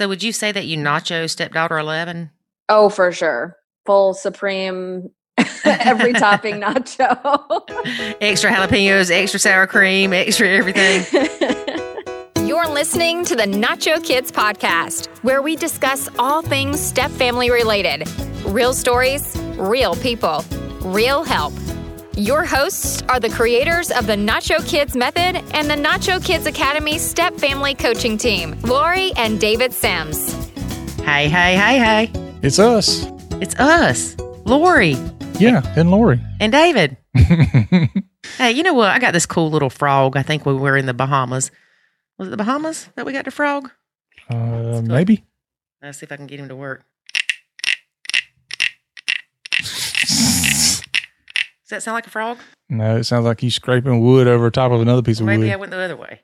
So would you say that you nacho stepdaughter 11? Oh, for sure. Full supreme every topping nacho. extra jalapenos, extra sour cream, extra everything. You're listening to the Nacho Kids podcast, where we discuss all things step family related. Real stories, real people, real help. Your hosts are the creators of the Nacho Kids Method and the Nacho Kids Academy Step Family Coaching Team, Lori and David Sims. Hey, hey, hey, hey. It's us. It's us, Lori Yeah, and Lori. and David. Hey, you know what? I got this cool little frog. I think we were in the Bahamas. Was it the Bahamas that we got the frog? Uh, maybe. Let's see if I can get him to work. Does that sound like a frog? No, it sounds like he's scraping wood over top of another piece of Maybe wood. Maybe I went the other way.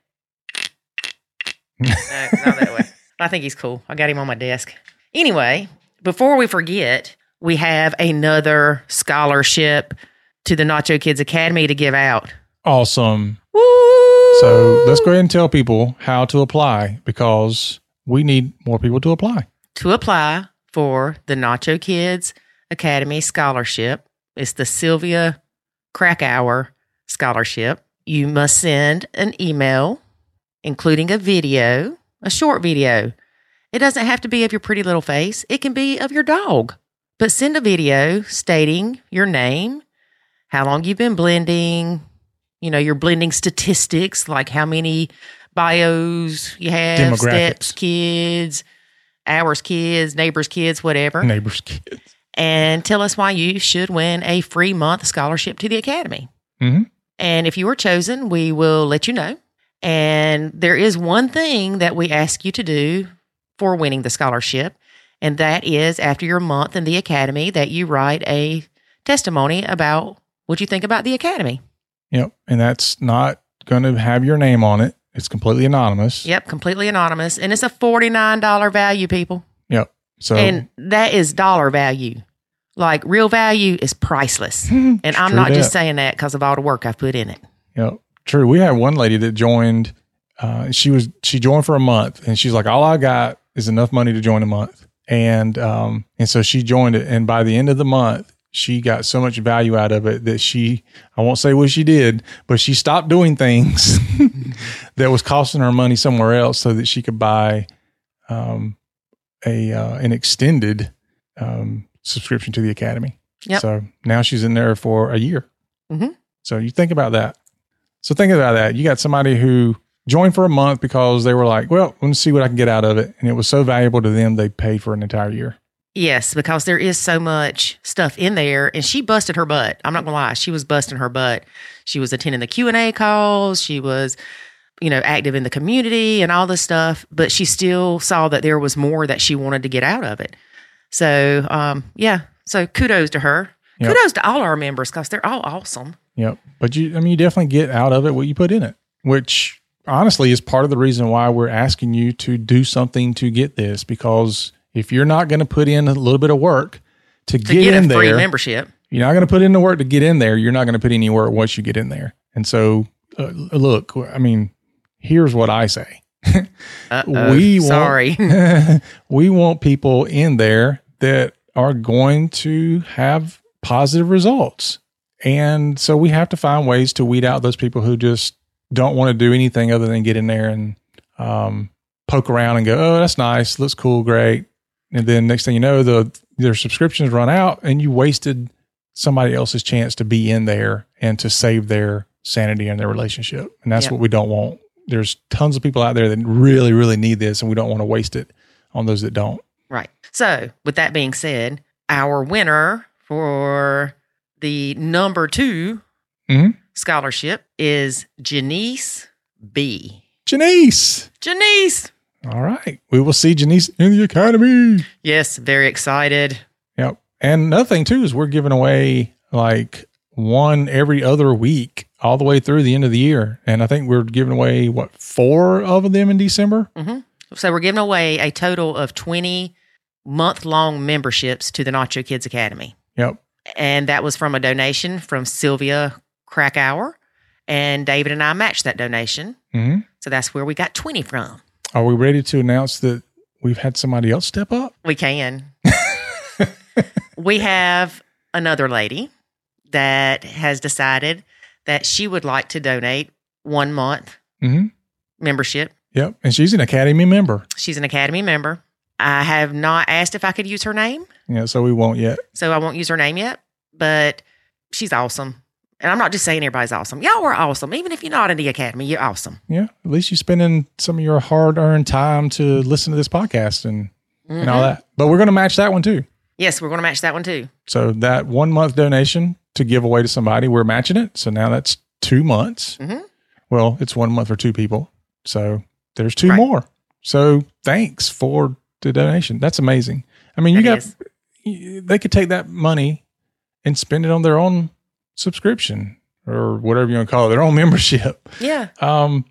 no, not that way. I think he's cool. I got him on my desk. Anyway, before we forget, we have another scholarship to the Nacho Kids Academy to give out. awesome. Woo! So let's go ahead and tell people how to apply because we need more people to apply. to apply for the Nacho Kids Academy Scholarship. It's the Sylvia Krakauer Scholarship. You must send an email, including a video, a short video. It doesn't have to be of your pretty little face, it can be of your dog. But send a video stating your name, how long you've been blending, you know, your blending statistics, like how many bios you have, steps, kids, hours kids, neighbors kids, whatever. Neighbors' kids. And tell us why you should win a free month scholarship to the Academy. Mhm. And if you are chosen, we will let you know. And there is one thing that we ask you to do for winning the scholarship, and that is after your month in the Academy, that you write a testimony about what you think about the Academy. Yep. And that's not going to have your name on it. It's completely anonymous. Yep, completely anonymous. And it's a $49 value, people. Yep. So And that is dollar value. Like real value is priceless. And I'm True not just saying that because of all the work I've put in it. Yep. True. We had one lady that joined. Uh, she was she joined for a month, and she's like, "All I got is enough money to join a month." And um, and so she joined it, and by the end of the month, she got so much value out of it that she I won't say what she did, but she stopped doing things that was costing her money somewhere else, so that she could buy um, a uh, an extended um, subscription to the academy. Yep. So now she's in there for a year. Mhm. So you think about that. So think about that. You got somebody who joined for a month because they were like, well, let me see what I can get out of it. And it was so valuable to them, they paid for an entire year. Yes, because there is so much stuff in there, and she busted her butt. I'm not gonna lie, she was busting her butt. She was attending the Q and A calls. She was, you know, active in the community and all this stuff. But she still saw that there was more that she wanted to get out of it. So, um, yeah. So kudos to her. Yep. Kudos to all our members because they're all awesome. Yep. But you, I mean, you definitely get out of it what you put in it, which honestly is part of the reason why we're asking you to do something to get this. Because if you're not going to put in a little bit of work to, To get, get, in there, membership. you're not going to put in the work to get in there. You're not going to put any work once you get in there. And so, uh, look, I mean, here's what I say. We want- sorry. we want people in there that are going to have positive results. And so we have to find ways to weed out those people who just don't want to do anything other than get in there and um, poke around and go, oh, that's nice, looks cool, great. And then next thing you know, the their subscriptions run out and you wasted somebody else's chance to be in there and to save their sanity and their relationship. And that's Yep. what we don't want. There's tons of people out there that really, really need this and we don't want to waste it on those that don't. Right. So, with that being said, our winner for the number 2 Mhm. scholarship is Janice B. Janice. Janice. All right. We will see Janice in the academy. Yes, very excited. Yep. And another thing too is we're giving away like one every other week all the way through the end of the year. And I think we're giving away what four of them in December. So, we're giving away a total of 20 month long memberships to the Nacho Kids Academy. Yep. And that was from a donation from Sylvia Krakauer. And David and I matched that donation. hmm So, that's where we got 20 from. Are we ready to announce that we've had somebody else step up. We can. we have another lady that has decided that she would like to donate one month hmm membership. Yep. And she's an Academy member. She's an Academy member. I have not asked if I could use her name, Yeah. So we won't yet. so I won't use her name yet, but she's awesome. And I'm not just saying everybody's awesome. Y'all are awesome. Even if you're not in the Academy, you're awesome. Yeah. At least you're spending some of your hard earned time to listen to this podcast and, and all Mhm. that. But we're going to match that one too. Yes, we're going to match that one too. So that one month donation to give away to somebody, we're matching it. So now that's two months. Mhm. Well, it's one month for two people. So there's two Right. more. So thanks for the donation. That's amazing. I mean, you got, is. they could take that money and spend it on their own subscription or whatever you want to call it, their own membership. Yeah. Um,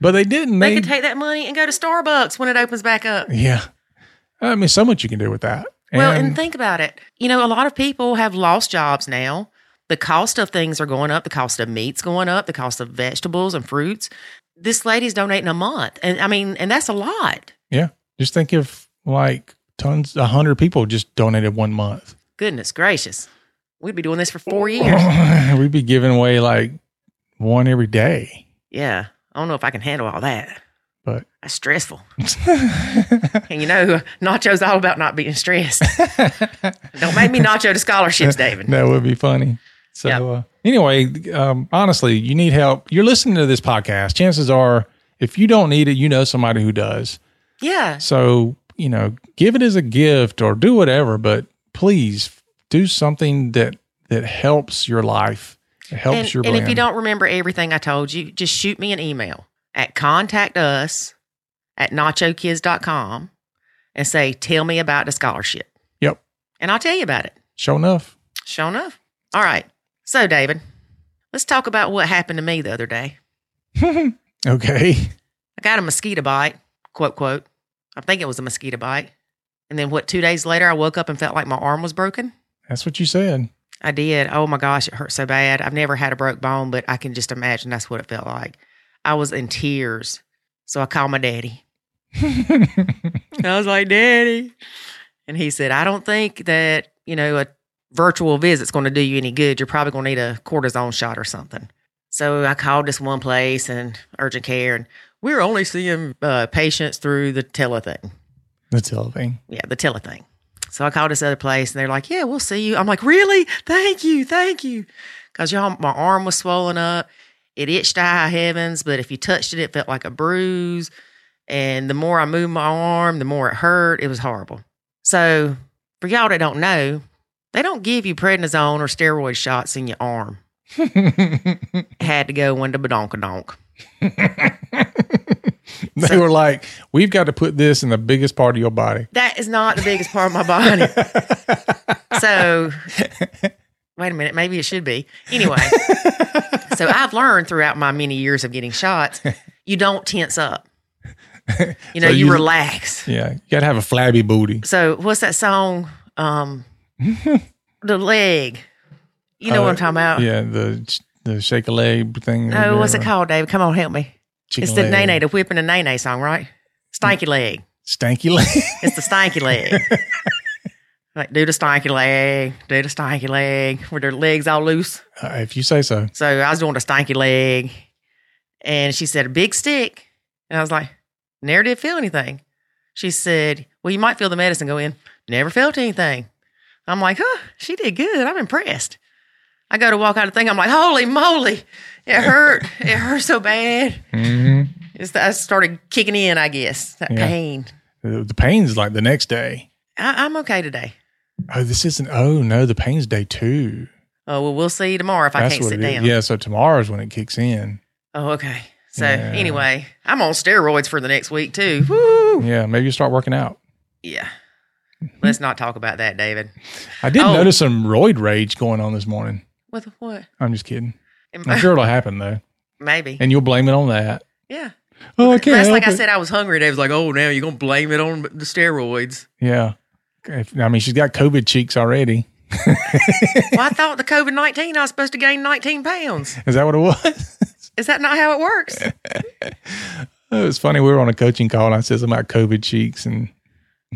but they didn't. They They, could take that money and go to Starbucks when it opens back up. yeah. I mean, so much you can do with that. Well, and think about it. You know, a lot of people have lost jobs now. The cost of things are going up. The cost of meat's going up. The cost of vegetables and fruits. This lady's donating a month, and I mean, and that's a lot. yeah, just think if like tons, a hundred people just donated one month. Goodness gracious, we'd be doing this for four years. We'd be giving away like one every day. Yeah, I don't know if I can handle all that. But That's stressful. and you know, Nacho's all about not being stressed. don't make me Nacho to scholarships, David. that would be funny. So Yep. uh, anyway, um, honestly, you need help. You're listening to this podcast. Chances are, if you don't need it, you know somebody who does. Yeah, So you know, give it as a gift or do whatever. But please do something that that helps your life. It helps and, your and if you don't remember everything I told you, just shoot me an email at contact us at nachokids.com and say, tell me about the scholarship. Yep. And I'll tell you about it. Show enough. Sure enough. All right. So, David, let's talk about what happened to me the other day. Okay. I got a mosquito bite, quote, quote. I think it was a mosquito bite. And then what, two days later, I woke up and felt like my arm was broken? That's what you said. I did. Oh my gosh, it hurt so bad. I've never had a broke bone, but I can just imagine that's what it felt like. I was in tears. So I called my daddy. I was like, Daddy. And he said, I don't think that, you know, a virtual visit's going to do you any good. You're probably going to need a cortisone shot or something. So I called this one place and urgent care, and we were only seeing uh, patients through the telething. That's the thing. Yeah, the telething. So I called this other place, and they're like, "Yeah, we'll see you." I'm like, "Really? Thank you, thank you," because y'all, my arm was swollen up. It itched to high heavens, but if you touched it, it felt like a bruise. And the more I moved my arm, the more it hurt. It was horrible. So for y'all that don't know, they don't give you prednisone or steroid shots in your arm. Had to go into badonkadonk. they were like, "We've got to put this in the biggest part of your body." That is not the biggest part of my body. so wait a minute, maybe it should be. Anyway, so I've learned throughout my many years of getting shots, you don't tense up. You know, So you, you- relax. Yeah, you got to have a flabby booty. So what's that song? Um The leg. You know Uh, what I'm talking about? Yeah, the the shake a leg thing. No, what's it called, David? Come on, help me. Chicken it's the nay nay, the whipping and nay nay song, right? Stanky leg. Stanky leg. It's the stanky leg. like do the stanky leg, do the stanky leg, with their legs all loose. Uh, if you say so. So I was doing the stanky leg, and she said a big stick, and I was like, never did feel anything. She said, well, you might feel the medicine go in. Never felt anything. I'm like, huh, she did good. I'm impressed. I go to walk out of the thing. I'm like, holy moly, it hurt. it hurt so bad. hmm It's, I started kicking in, I guess, that Yeah. pain. The, pain's like the next day. I, I'm okay today. Oh, this isn't. Oh no, the pain's day two. Oh, well, we'll see tomorrow if I can't sit is. down. Yeah, so tomorrow's when it kicks in. Oh, okay. So Yeah. anyway, I'm on steroids for the next week too. Woo! Yeah, maybe you start working out. Yeah. Let's not talk about that, David. I did Oh. notice some roid rage going on this morning. With what? I'm just kidding. I'm sure it'll happen though, Maybe. and you'll blame it on that. Yeah. Oh, I can't That's like I said, I was hungry. Dave was like, "Oh, now you're gonna blame it on the steroids." Yeah. If- I mean, she's got COVID cheeks already. well, I thought the COVID nineteen, I was supposed to gain 19 pounds. Is that what it was? Is that not how it works? it was funny. We were on a coaching call, and I said something about COVID cheeks, and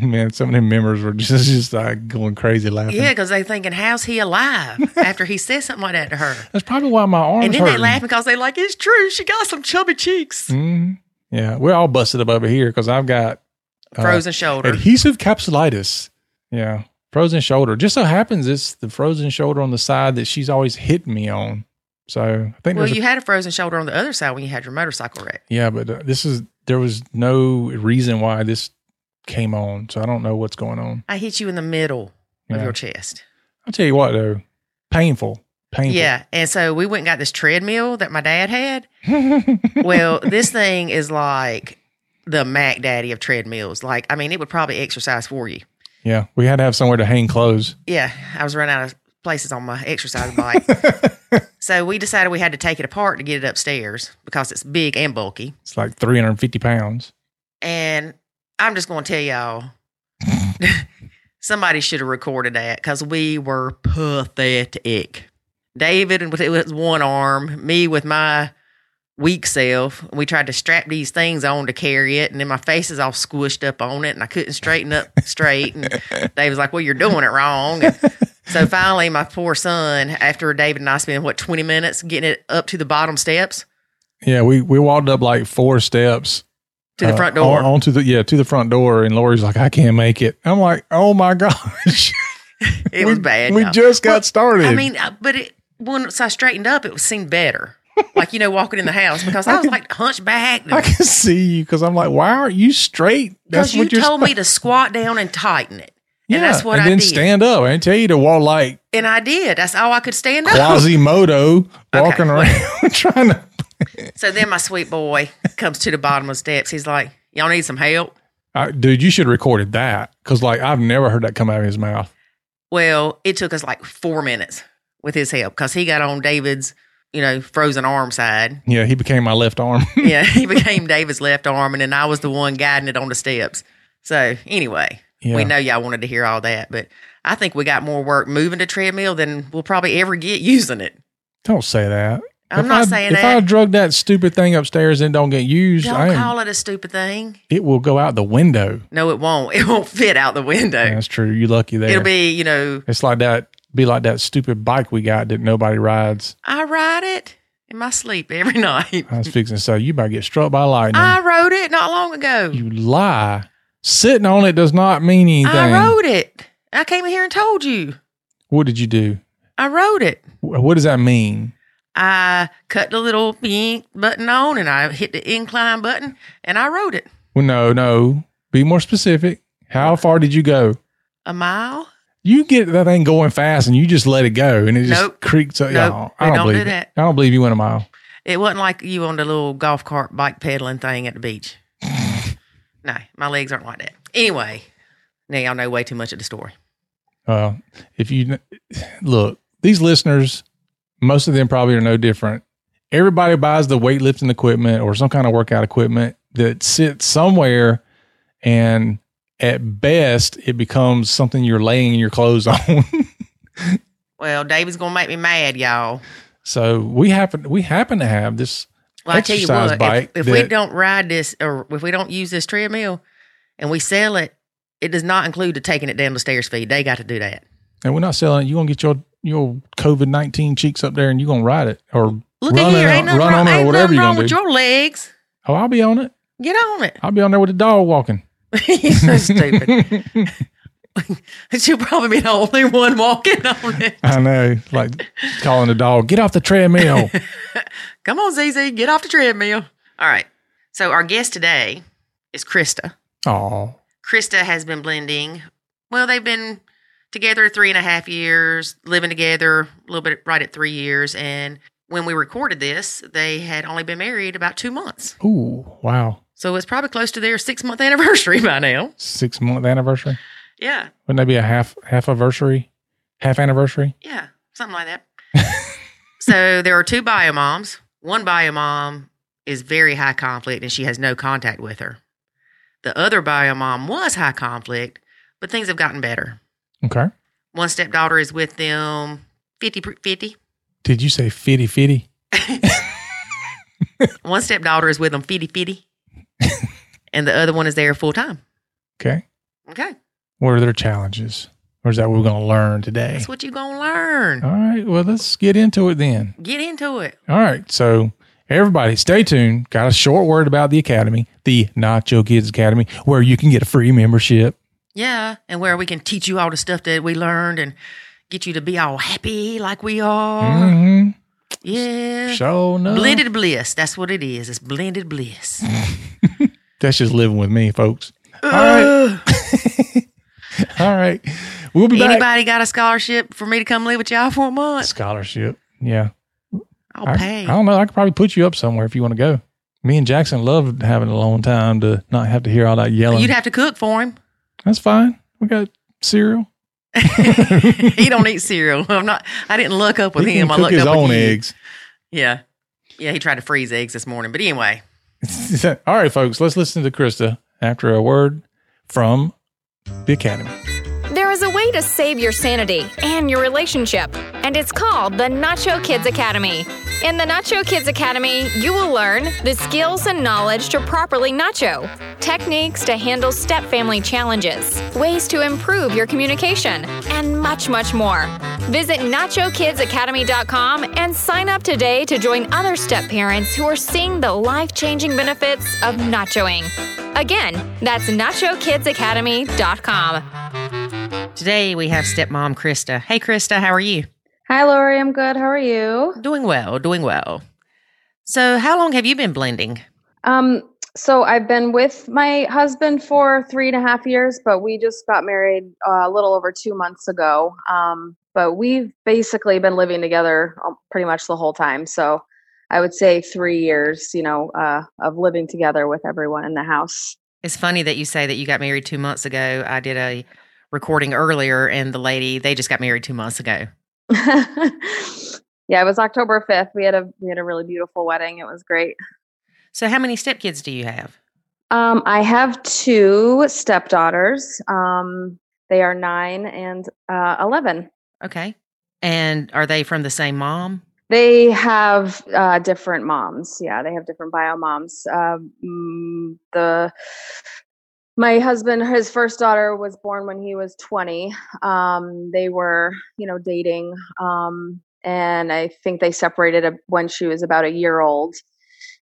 Man, some of them members were just just like going crazy laughing. Yeah, because they thinking, how's he alive after he says something like that to her? That's probably why my arms And then hurting. they laugh because they like, it's true. She got some chubby cheeks. Mhm. Yeah, we're all busted up over here because I've got uh, Frozen shoulder. adhesive capsulitis. Yeah, frozen shoulder. Just so happens it's the frozen shoulder on the side that she's always hitting me on. So I think well, there's a- you had a frozen shoulder on the other side when you had your motorcycle wreck. yeah, but uh, this is there was no reason why this came on. So I don't know what's going on. I hit you in the middle of your chest. I'll tell you what though, painful, painful. Yeah. And so we went and got this treadmill that my dad had. Well, this thing is like the Mac Daddy of treadmills. Like, I mean, it would probably exercise for you. yeah. We had to have somewhere to hang clothes. Yeah. I was running out of places on my exercise bike. so we decided we had to take it apart to get it upstairs because it's big and bulky. It's like 350 pounds. And I'm just going to tell y'all, somebody should have recorded that because we were pathetic. David with it with one arm, me with my weak self. We tried to strap these things on to carry it, and then my face is all squished up on it, and I couldn't straighten up straight. And Dave was like, "Well, you're doing it wrong." And so finally, my poor son, after David and I spent what 20 minutes getting it up to the bottom steps Yeah, we we walked up like four steps to the uh, front door. on- onto the yeah to the front door, and Lori's like, I can't make it. I'm like, oh my gosh, it we, was bad. We y'all. just got Well, started. I mean, uh, but it, once I straightened up, it was seemed better. like you know, walking in the house because I was like hunchbacked. I can see you because I'm like, why aren't you straight? Because you you're told spo- me to squat down and tighten it, yeah, and that's what and I then did. stand up. I didn't tell you to walk like and I did. That's all I could stand up. Quasimodo walking well- around trying to. So then my sweet boy comes to the bottom of the steps. He's like, "Y'all need some help." I, dude, you should have recorded that because like I've never heard that come out of his mouth. Well, it took us like four minutes with his help because he got on David's, you know, frozen arm side. Yeah, he became my left arm. Yeah, he became David's left arm, and then I was the one guiding it on the steps. So anyway, yeah. we know y'all wanted to hear all that, but I think we got more work moving the treadmill than we'll probably ever get using it. Don't say that. I'm If not I, saying if I drug that stupid thing upstairs and don't get used, I Don't am, call it a stupid thing. it will go out the window. No, it won't. It won't fit out the window. That's true. You're lucky there. It'll be, you know, It's like that. Be like that stupid bike we got that nobody rides. I ride it in my sleep every night. I was fixing to say you might get struck by lightning. I rode it not long ago. you lie. Sitting on it does not mean anything. I rode it. I came in here and told you. What did you do? I rode it. What does that mean? I cut the little pink button on and I hit the incline button and I rode it Well, no, no. Be more specific. How far did you go? a mile. You get that thing going fast and you just let it go and it just Nope. creaks up. Nope. I don't don't do believe it. that. I don't believe you went a mile. It wasn't like you on the little golf cart bike pedaling thing at the beach. no, my legs aren't like that. Anyway, now y'all know way too much of the story. Uh, if you look, these listeners, most of them probably are no different. Everybody buys the weightlifting equipment or some kind of workout equipment that sits somewhere, and at best, it becomes something you're laying your clothes on. Well, David's gonna make me mad, y'all. so we happen we happen to have this. Well, I tell you Exercise what, bike if, if we don't ride this or if we don't use this treadmill and we sell it, it does not include the taking it down the stairs fee. They got to do that. And we're not selling it. You're gonna get your your COVID nineteen cheeks up there, and you're gonna ride it or Look run, at here, ain't nothing run wrong, on it or whatever nothing you're wrong gonna with do. your legs. oh, I'll be on it. Get on it. I'll be on there with the dog walking. You're so stupid. She'll probably be the only one walking on it. I know, like calling the dog, get off the treadmill. Come on, ZZ, get off the treadmill. All right. So our guest today is Crista. Oh, Crista has been blending. Well, they've been together three and a half years, living together a little bit right at three years. And when we recorded this, they had only been married about two months. ooh, wow. So it's probably close to their six month anniversary by now. Six month anniversary. Yeah. Wouldn't that be a half half anniversary? Half anniversary? Yeah. Something like that. so there are two bio moms. One bio mom is very high conflict and she has no contact with her. The other bio mom was high conflict, but things have gotten better. Okay. One stepdaughter is with them 50 50. Did you say fitty fitty? One stepdaughter is with them 50 50. and the other one is there full time. Okay. Okay. What are their challenges? Or is that what we're going to learn today? That's what you're going to learn. All right. Well, let's get into it then. Get into it. All right. So, everybody, stay tuned. Got a short word about the Academy, the Nacho Kids Academy, where you can get a free membership. Yeah. And where we can teach you all the stuff that we learned and get you to be all happy like we are. Mm-hmm. Yeah. Blended bliss. That's what it is. It's blended bliss. That's just living with me, folks. All right. All right. We'll be back. Anybody got a scholarship for me to come live with y'all for a month? Scholarship. Yeah. I'll I, pay. I don't know. I could probably put you up somewhere if you want to go. Me and Jackson love having a long time to not have to hear all that yelling. You'd have to cook for him. That's fine. We got cereal. he don't eat cereal. I'm not. I didn't look up with he him. can I cook looked his up own with you. eggs. Yeah, yeah. He tried to freeze eggs this morning, but anyway. all right, folks. Let's listen to Crista after a word from the Academy. There is a way to save your sanity and your relationship, and it's called the Nacho Kids Academy. In the Nacho Kids Academy, you will learn the skills and knowledge to properly nacho, techniques to handle step family challenges, ways to improve your communication, and much, much more. Visit NachoKidsAcademy.com and sign up today to join other step parents who are seeing the life changing benefits of nachoing. Again, that's NachoKidsAcademy.com. Today we have stepmom Crista. Hey, Crista, how are you? Hi, Lori. I'm good. How are you? Doing well. Doing well. So, how long have you been blending? Um, so I've been with my husband for three and a half years, but we just got married uh, a little over two months ago. Um, but we've basically been living together um, pretty much the whole time. So I would say three years, you know, uh, of living together with everyone in the house. It's funny that you say that you got married two months ago. I did a recording earlier, and the lady they just got married two months ago. yeah, it was October fifth. We had a we had a really beautiful wedding. It was great. So, how many stepkids do you have? Um, I have two stepdaughters. Um, they are nine and uh, eleven. Okay. And are they from the same mom? They have uh, different moms. Yeah, they have different bio moms. Um, the my husband, his first daughter was born when he was 20. Um, they were, you know, dating. Um, and I think they separated when she was about a year old.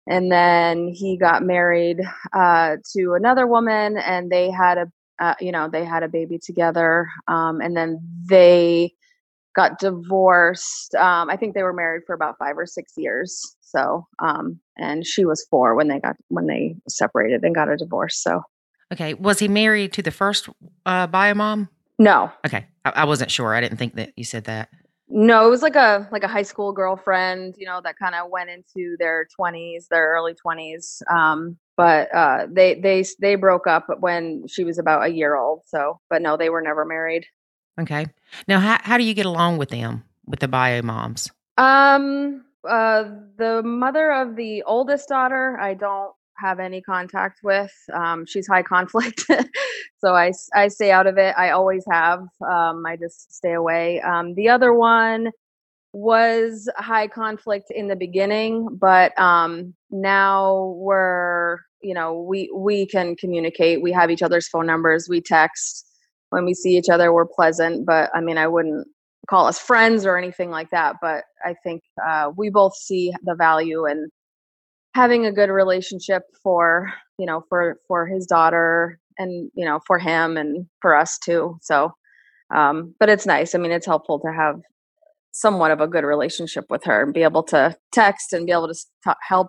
And then he got married uh, to another woman, and they had a, uh, you know, they had a baby together. Um, and then they got divorced. Um, I think they were married for about five or six years. So, um, and she was four when they got when they separated and got a divorce. So, Okay. Was he married to the first uh, bio mom? no, Okay. I, I wasn't sure. I didn't think that you said that. no, it was like a like a high school girlfriend, you know, that kind of went into their twenties, their early twenties. Um, but uh, they they they broke up when she was about a year old. So, but no, they were never married. Okay. Now, how, how do you get along with them, with the bio moms? Um, uh, the mother of the oldest daughter, I don't have any contact with. Um, she's high conflict, so I, I stay out of it. I always have. Um, I just stay away. Um, the other one was high conflict in the beginning, but um, now we're you know we we can communicate. We have each other's phone numbers. We text when we see each other. We're pleasant, but I mean I wouldn't call us friends or anything like that. But I think uh, we both see the value in having a good relationship for you know for for his daughter and you know for him and for us too. So, um, but it's nice. I mean, it's helpful to have somewhat of a good relationship with her and be able to text and be able to t- help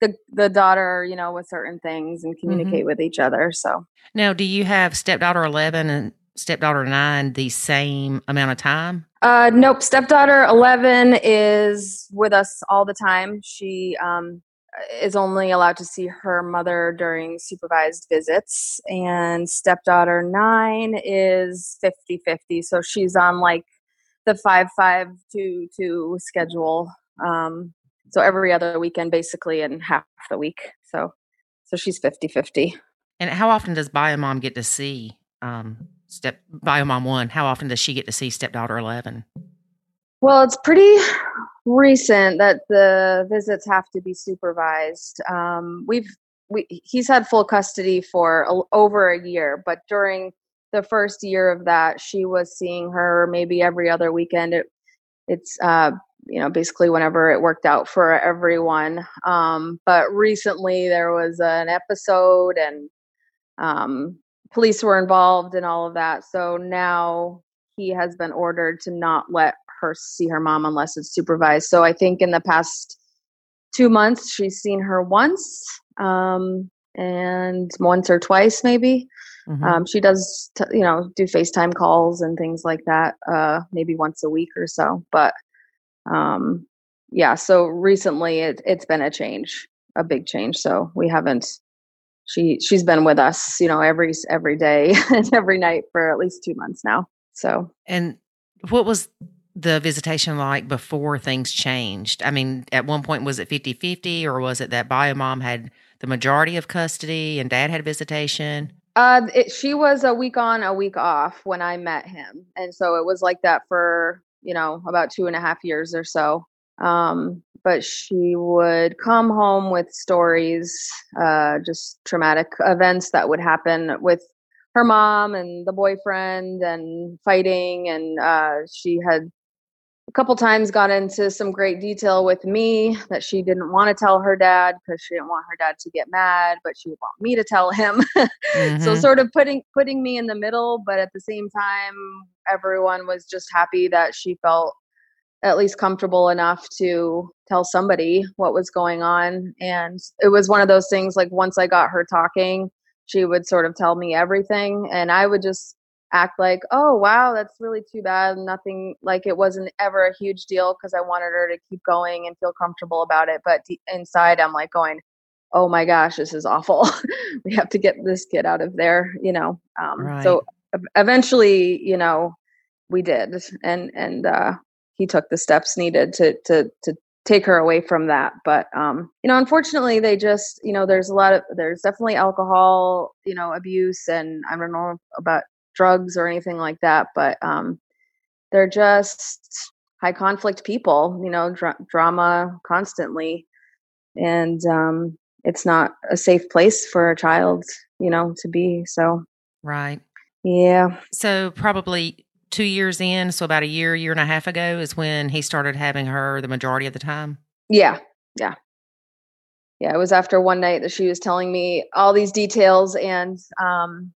the the daughter you know with certain things and communicate with each other so Now, do you have stepdaughter 11 and stepdaughter 9 the same amount of time? Uh, nope. Stepdaughter 11 is with us all the time. She um, is only allowed to see her mother during supervised visits. And stepdaughter 9 is 50 50. So she's on like the 5 5 2 2 schedule. Um, so every other weekend, basically, and half the week. So so she's 50 50. And how often does bio mom get to see um, step bio mom 1? How often does she get to see stepdaughter 11? Well, it's pretty recent that the visits have to be supervised. Um, we've we he's had full custody for a, over a year, but during the first year of that, she was seeing her maybe every other weekend. It, it's uh, you know basically whenever it worked out for everyone. Um, but recently there was an episode and um, police were involved and all of that. So now he has been ordered to not let her see her mom unless it's supervised. So I think in the past two months she's seen her once um, and once or twice maybe. Mm-hmm. Um, she does, t- you know, do FaceTime calls and things like that, uh, maybe once a week or so. But um, yeah, so recently it, it's been a change, a big change. So we haven't. She she's been with us, you know, every every day and every night for at least two months now. So and what was the visitation like before things changed? I mean, at one point, was it 50 50 or was it that bio mom had the majority of custody and dad had visitation? Uh, it, she was a week on, a week off when I met him. And so it was like that for, you know, about two and a half years or so. Um, but she would come home with stories, uh, just traumatic events that would happen with her mom and the boyfriend and fighting. And uh, she had a couple times got into some great detail with me that she didn't want to tell her dad because she didn't want her dad to get mad, but she would want me to tell him. mm-hmm. So sort of putting putting me in the middle, but at the same time, everyone was just happy that she felt at least comfortable enough to tell somebody what was going on. And it was one of those things like once I got her talking, she would sort of tell me everything and I would just act like, oh, wow, that's really too bad. Nothing like it wasn't ever a huge deal because I wanted her to keep going and feel comfortable about it. But d- inside, I'm like going, oh my gosh, this is awful. we have to get this kid out of there, you know. Um, right. So eventually, you know, we did, and and uh, he took the steps needed to to to take her away from that but um you know unfortunately they just you know there's a lot of there's definitely alcohol you know abuse and i don't know about drugs or anything like that, but um, they're just high conflict people, you know, dra- drama constantly. And um, it's not a safe place for a child, you know, to be. So, right. Yeah. So, probably two years in, so about a year, year and a half ago is when he started having her the majority of the time. Yeah. Yeah. Yeah. It was after one night that she was telling me all these details and um,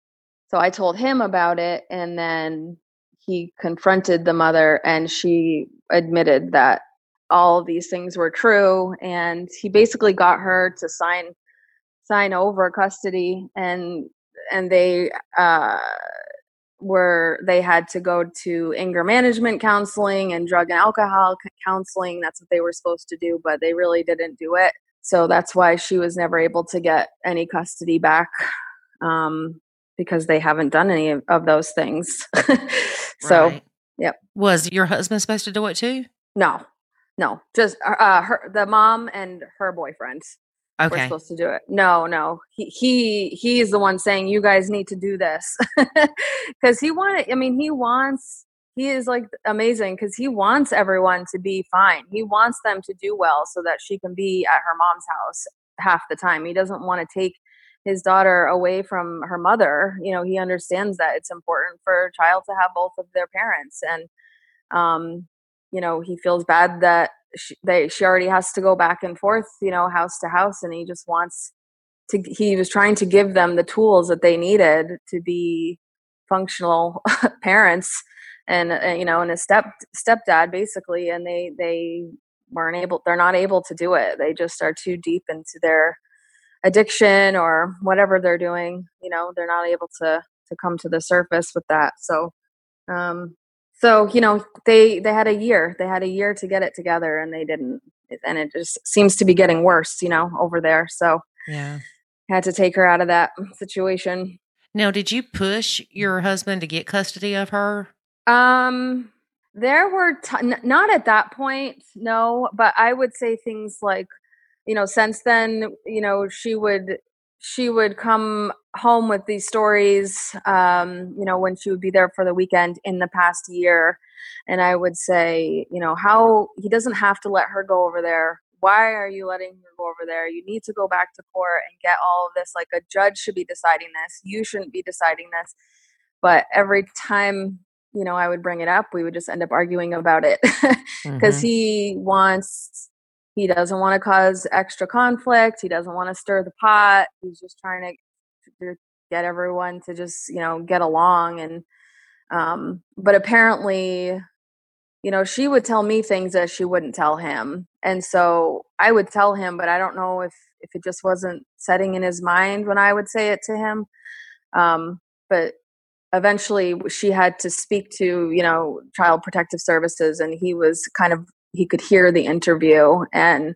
so I told him about it, and then he confronted the mother, and she admitted that all these things were true. And he basically got her to sign sign over custody, and and they uh, were they had to go to anger management counseling and drug and alcohol counseling. That's what they were supposed to do, but they really didn't do it. So that's why she was never able to get any custody back. Um, because they haven't done any of, of those things. so, right. yep. Was your husband supposed to do it too? No, no, just uh, uh her, the mom and her boyfriend. Okay. We're supposed to do it. No, no. He he he's the one saying you guys need to do this because he wanted. I mean, he wants. He is like amazing because he wants everyone to be fine. He wants them to do well so that she can be at her mom's house half the time. He doesn't want to take his daughter away from her mother you know he understands that it's important for a child to have both of their parents and um you know he feels bad that she, they, she already has to go back and forth you know house to house and he just wants to he was trying to give them the tools that they needed to be functional parents and uh, you know and a step stepdad basically and they they weren't able they're not able to do it. They just are too deep into their addiction or whatever they're doing you know they're not able to to come to the surface with that. So um so you know they they had a year they had a year to get it together and they didn't and it just seems to be getting worse you know over there. So yeah. had to take her out of that situation. Now did you push your husband to get custody of her? Um there were t- n- not at that point no but i would say things like you know since then you know she would she would come home with these stories um, you know when she would be there for the weekend in the past year and i would say you know how he doesn't have to let her go over there why are you letting her go over there? You need to go back to court and get all of this. Like a judge should be deciding this. You shouldn't be deciding this. But every time, you know, I would bring it up, we would just end up arguing about it because mm-hmm. he wants, he doesn't want to cause extra conflict. He doesn't want to stir the pot. He's just trying to, get everyone to just, you know, get along. And, um, but apparently, you know, she would tell me things that she wouldn't tell him. And so I would tell him, but I don't know if, if it just wasn't setting in his mind when I would say it to him. Um, but eventually she had to speak to, you know, child protective services and he was kind of, he could hear the interview and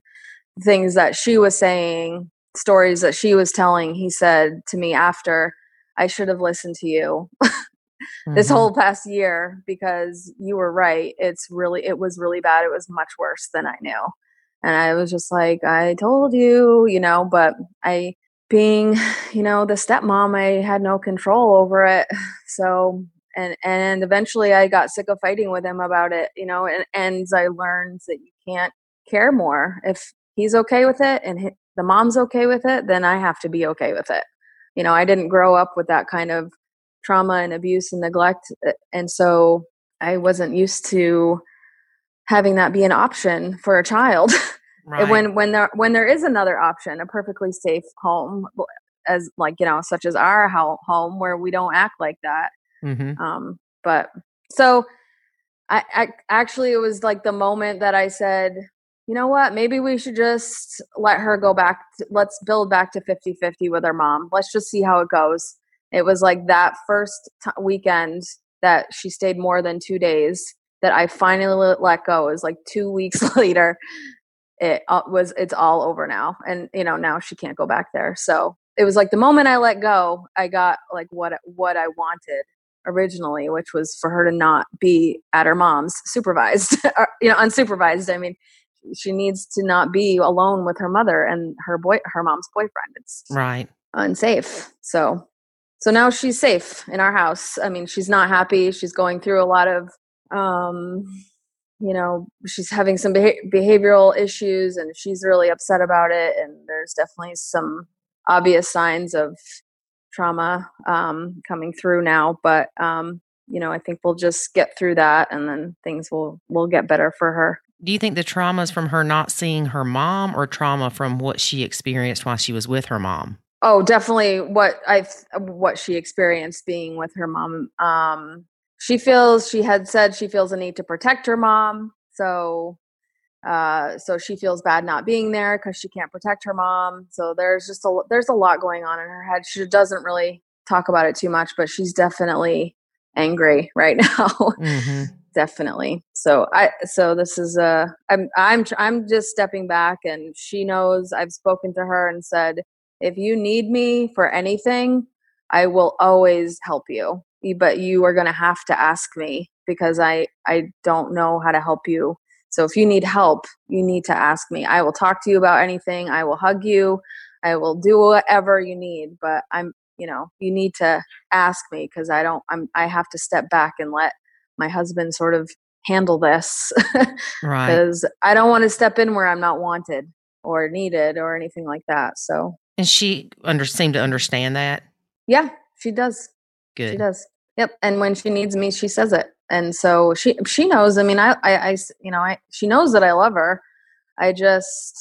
things that she was saying, stories that she was telling, he said to me after, I should have listened to you. mm-hmm. this whole past year because you were right. It's really, it was really bad. It was much worse than I knew. And I was just like, I told you, you know, but I, being, you know, the stepmom, I had no control over it. So, and, and eventually I got sick of fighting with him about it, you know, and, and I learned that you can't care more. If he's okay with it and the mom's okay with it, then I have to be okay with it. You know, I didn't grow up with that kind of trauma and abuse and neglect uh, and so i wasn't used to having that be an option for a child right. when when there when there is another option a perfectly safe home as like you know such as our home where we don't act like that mm-hmm. um but so I, I actually it was like the moment that i said you know what maybe we should just let her go back to, let's build back to 50 50 with her mom let's just see how it goes it was like that first t- weekend that she stayed more than two days that I finally let go. It was like two weeks later. It was it's all over now, and you know now she can't go back there. So it was like the moment I let go, I got like what what I wanted originally, which was for her to not be at her mom's supervised, or, you know, unsupervised. I mean, she needs to not be alone with her mother and her boy, her mom's boyfriend. It's right unsafe. So so now she's safe in our house. I mean, she's not happy. She's going through a lot of, um, you know, she's having some beha- behavioral issues and she's really upset about it. And there's definitely some obvious signs of trauma um, coming through now. But, um, you know, I think we'll just get through that and then things will, will get better for her. Do you think the trauma is from her not seeing her mom or trauma from what she experienced while she was with her mom? Oh, definitely what I what she experienced being with her mom. Um, she feels she had said she feels a need to protect her mom, so uh, so she feels bad not being there because she can't protect her mom. So there's just a there's a lot going on in her head. She doesn't really talk about it too much, but she's definitely angry right now. Mm-hmm. definitely. So I so this is uh I'm I'm I'm just stepping back, and she knows I've spoken to her and said if you need me for anything, I will always help you. But you are going to have to ask me because I I don't know how to help you. So if you need help, you need to ask me. I will talk to you about anything. I will hug you. I will do whatever you need, but I'm, you know, you need to ask me because I don't I'm I have to step back and let my husband sort of handle this. right. Cuz I don't want to step in where I'm not wanted or needed or anything like that. So and she under seemed to understand that. Yeah, she does. Good. She does. Yep. And when she needs me, she says it. And so she she knows. I mean, I I, I you know I she knows that I love her. I just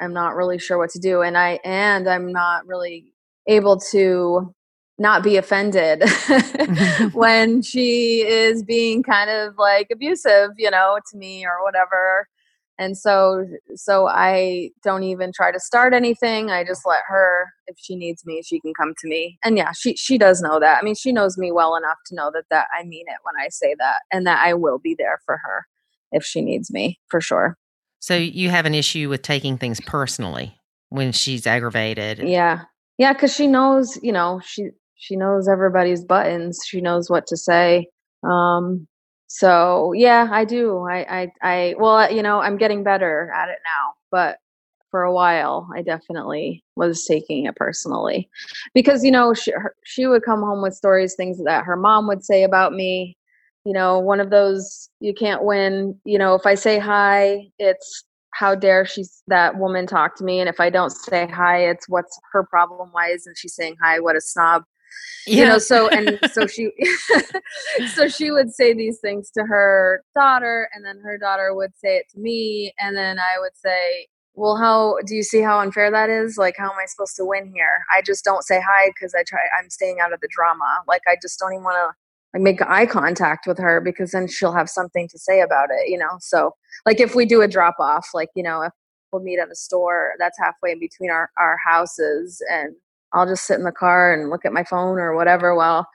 am not really sure what to do, and I and I'm not really able to not be offended when she is being kind of like abusive, you know, to me or whatever and so so i don't even try to start anything i just let her if she needs me she can come to me. And yeah she she does know that i mean she knows me well enough to know that that i mean it when i say that and that i will be there for her if she needs me for sure. So you have an issue with taking things personally when she's aggravated yeah. Yeah because she knows you know she she knows everybody's buttons she knows what to say um so yeah i do. I, I i well you know i'm getting better at it now but for a while i definitely was taking it personally. Because you know she, her, she would come home with stories things that her mom would say about me. You know one of those you can't win. You know if i say hi it's how dare she's that woman talk to me? And if i don't say hi it's what's her problem? Why isn't she saying hi? What a snob yeah. you know so and so she so she would say these things to her daughter and then her daughter would say it to me and then i would say well how do you see how unfair that is? Like how am i supposed to win here? I just don't say hi because i try i'm staying out of the drama. Like i just don't even want to like make eye contact with her because then she'll have something to say about it you know? So like if we do a drop off like you know if we'll meet at a store that's halfway in between our, our houses and i'll just sit in the car and look at my phone or whatever while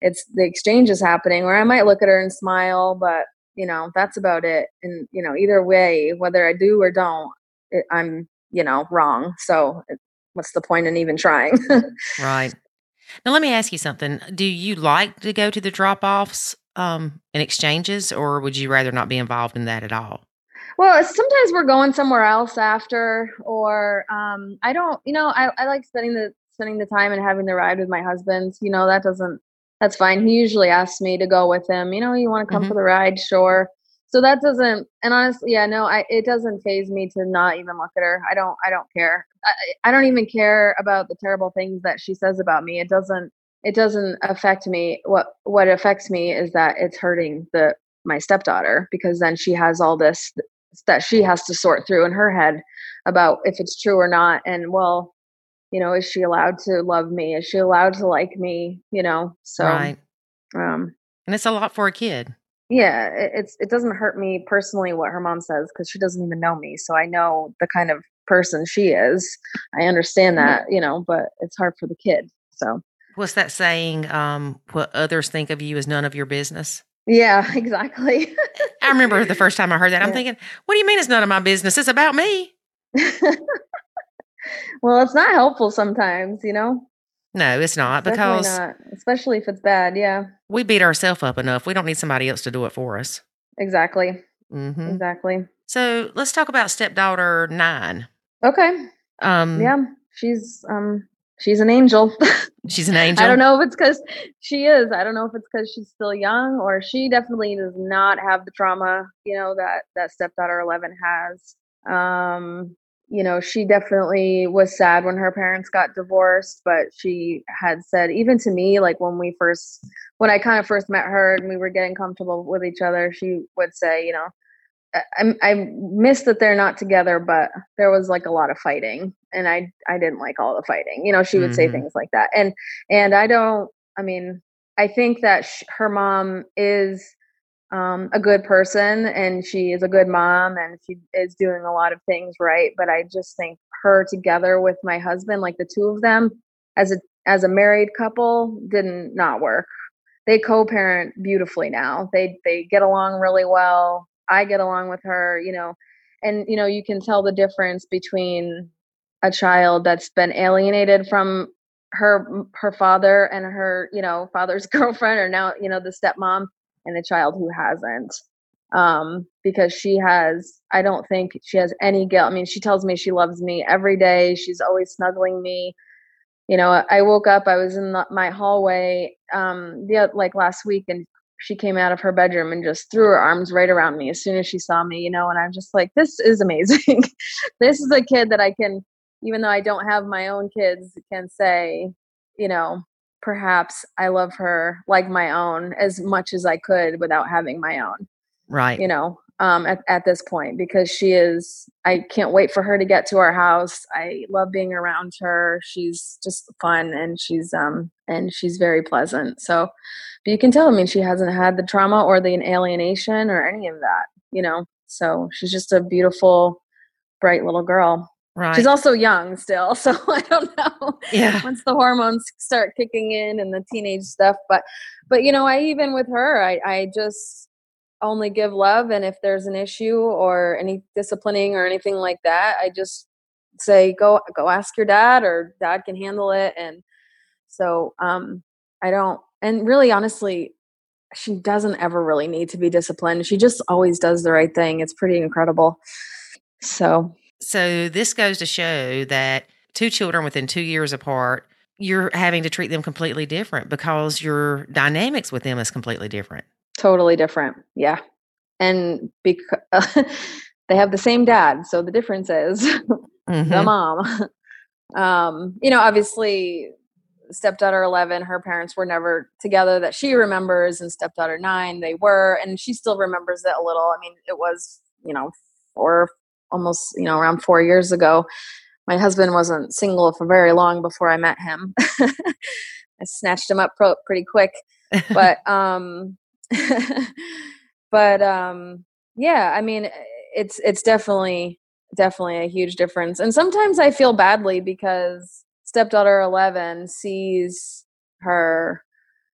it's the exchange is happening where i might look at her and smile but you know that's about it and you know either way whether i do or don't it, i'm you know wrong so it, what's the point in even trying right now, let me ask you something. Do you like to go to the drop offs um, and exchanges, or would you rather not be involved in that at all? Well, sometimes we're going somewhere else after, or um, I don't. You know, I, I like spending the spending the time and having the ride with my husband. You know, that doesn't. That's fine. He usually asks me to go with him. You know, you want to come mm-hmm. for the ride? Sure so that doesn't and honestly yeah no i it doesn't phase me to not even look at her i don't i don't care I, I don't even care about the terrible things that she says about me it doesn't it doesn't affect me what what affects me is that it's hurting the my stepdaughter because then she has all this that she has to sort through in her head about if it's true or not and well you know is she allowed to love me? Is she allowed to like me? You know so right. um and it's a lot for a kid. Yeah it's it doesn't hurt me personally what her mom says because she doesn't even know me so i know the kind of person she is. I understand that you know but it's hard for the kid so. What's that saying um what others think of you is none of your business? Yeah exactly. I remember the first time i heard that i'm yeah. thinking what do you mean it's none of my business? It's about me well it's not helpful sometimes you know no, it's not because not. especially if it's bad. Yeah, we beat ourselves up enough. We don't need somebody else to do it for us. Exactly. Mm-hmm. Exactly. So let's talk about stepdaughter nine. Okay. Um. Yeah, she's um she's an angel. she's an angel. I don't know if it's because she is. I don't know if it's because she's still young or she definitely does not have the trauma, you know, that that stepdaughter eleven has. Um, you know, she definitely was sad when her parents got divorced, but she had said, even to me, like when we first, when I kind of first met her and we were getting comfortable with each other, she would say, you know, I, I miss that they're not together, but there was like a lot of fighting, and I I didn't like all the fighting. You know, she would mm-hmm. say things like that, and and I don't. I mean, I think that sh- her mom is um, a good person and she is a good mom and she is doing a lot of things right. But I just think her together with my husband, like the two of them as a as a married couple, didn't not work. They co-parent beautifully now. They they get along really well. I get along with her, you know, and you know you can tell the difference between a child that's been alienated from her her father and her you know father's girlfriend or now you know the stepmom and a child who hasn't um, because she has i don't think she has any guilt. I mean she tells me she loves me every day. She's always snuggling me. You know i woke up i was in the, my hallway um the like last week and she came out of her bedroom and just threw her arms right around me as soon as she saw me you know and i'm just like this is amazing. This is a kid that i can even though i don't have my own kids can say you know perhaps I love her like my own as much as I could without having my own. Right. You know, um, at, at this point because she is, I can't wait for her to get to our house. I love being around her. She's just fun and she's, um, and she's very pleasant. So, but you can tell, I mean, she hasn't had the trauma or the alienation or any of that, you know, so she's just a beautiful, bright little girl. Right. She's also young still, so I don't know. Yeah. Once the hormones start kicking in and the teenage stuff, but but you know, I even with her, I I just only give love and if there's an issue or any disciplining or anything like that, I just say go go ask your dad or dad can handle it and so um I don't and really honestly she doesn't ever really need to be disciplined. She just always does the right thing. It's pretty incredible. So so this goes to show that two children within two years apart, you're having to treat them completely different because your dynamics with them is completely different. Totally different. Yeah. And because they have the same dad. So the difference is Mhm. the mom. um, you know, obviously, stepdaughter 11, her parents were never together that she remembers, and stepdaughter 9, they were, and she still remembers it a little. I mean, it was, you know, four, almost, you know, around four years ago. My husband wasn't single for very long before I met him. I snatched him up pro- pretty quick, but um, but um, yeah, I mean, it's it's definitely definitely a huge difference. And sometimes I feel badly because stepdaughter 11 sees her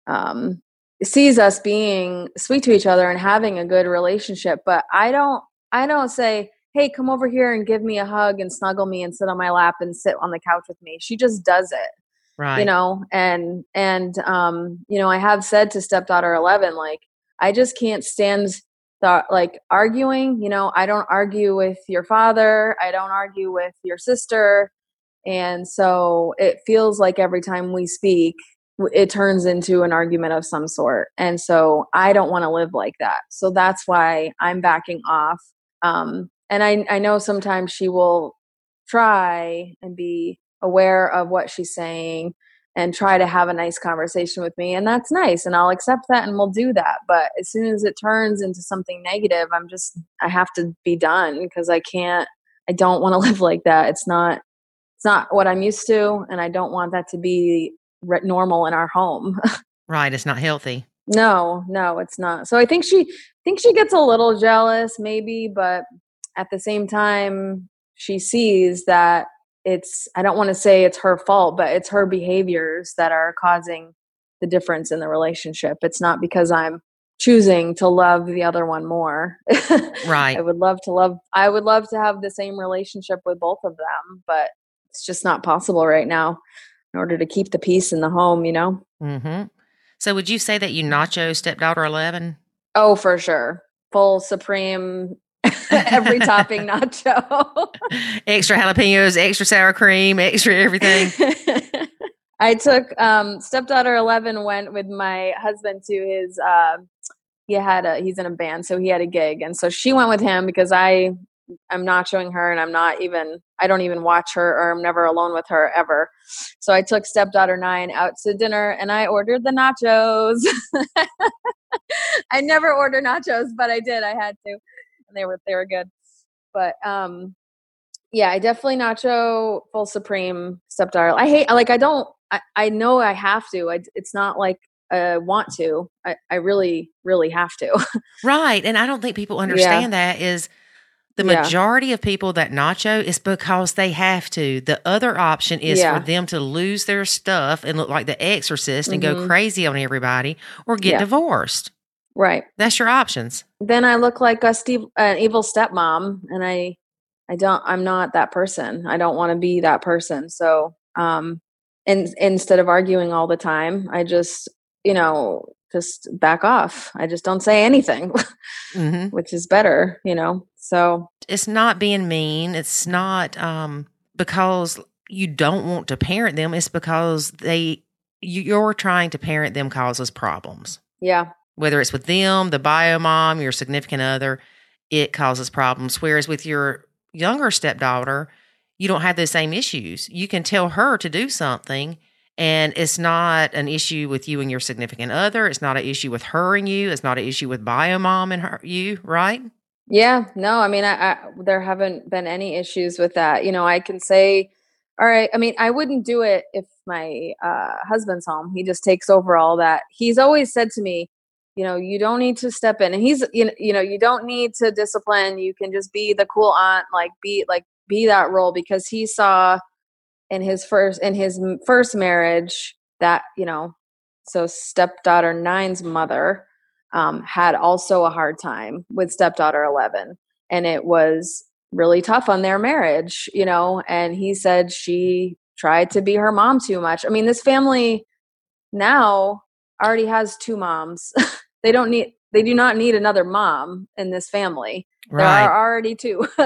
um sees us being sweet to each other and having a good relationship, but I don't I don't say, "Hey, come over here and give me a hug and snuggle me and sit on my lap and sit on the couch with me." She just does it right. you know and and um you know i have said to stepdaughter 11 like i just can't stand the like arguing you know i don't argue with your father i don't argue with your sister and so it feels like every time we speak it turns into an argument of some sort and so i don't want to live like that so that's why i'm backing off um and i i know sometimes she will try and be aware of what she's saying and try to have a nice conversation with me and that's nice and I'll accept that and we'll do that but as soon as it turns into something negative I'm just I have to be done because I can't I don't want to live like that it's not it's not what I'm used to and I don't want that to be re- normal in our home right. It's not healthy. no no it's not so I think she I think she gets a little jealous maybe but at the same time she sees that it's i don't want to say it's her fault but it's her behaviors that are causing the difference in the relationship it's not because i'm choosing to love the other one more Right. i would love to love i would love to have the same relationship with both of them but it's just not possible right now in order to keep the peace in the home you know Mm-hmm. So would you say that you nacho stepdaughter 11? oh for sure full supreme every topping nacho extra jalapenos, extra sour cream, extra everything. I took um, stepdaughter eleven went with my husband to his. Uh, he had a he's in a band, so he had a gig, and so she went with him because I I'm not showing her, and I'm not even I don't even watch her, or I'm never alone with her ever. So I took stepdaughter nine out to dinner, and I ordered the nachos. I never order nachos, but I did. I had to, and they were they were good. But um, yeah, I definitely nacho full supreme stepdaughter. I hate like I don't. I, I know I have to. I, it's not like I want to. I, I really really have to. right. And I don't think people understand that is the Yeah. majority of people that nacho is because they have to. The other option is Yeah. for them to lose their stuff and look like the exorcist and go Mhm. crazy on everybody or get Yeah. divorced. Right. That's your options. Then I look like a Steve, an evil stepmom, and I I don't. I'm not that person. I don't want to be that person. So um, and instead of arguing all the time, I just you know just back off. I just don't say anything, hmm which is better. You know. So It's not being mean. It's not um, because you don't want to parent them. It's because they you're trying to parent them causes problems. yeah. Whether it's with them, the bio mom, your significant other, it causes problems. Whereas with your younger stepdaughter, you don't have those same issues. You can tell her to do something, and it's not an issue with you and your significant other. It's not an issue with her and you. It's not an issue with bio mom and her you, right? Yeah, no, I mean, I, I there haven't been any issues with that. You know, I can say, all right. I mean, I wouldn't do it if my uh, husband's home. He just takes over all that. He's always said to me, you know, you don't need to step in, and he's, you know, you don't need to discipline. You can just be the cool aunt, like be like be that role because he saw in his first in his first marriage that you know, so stepdaughter nine's mother um, had also a hard time with stepdaughter 11 and it was really tough on their marriage you know and he said she tried to be her mom too much i mean this family now already has two moms they don't need they do not need another mom in this family. There are already two.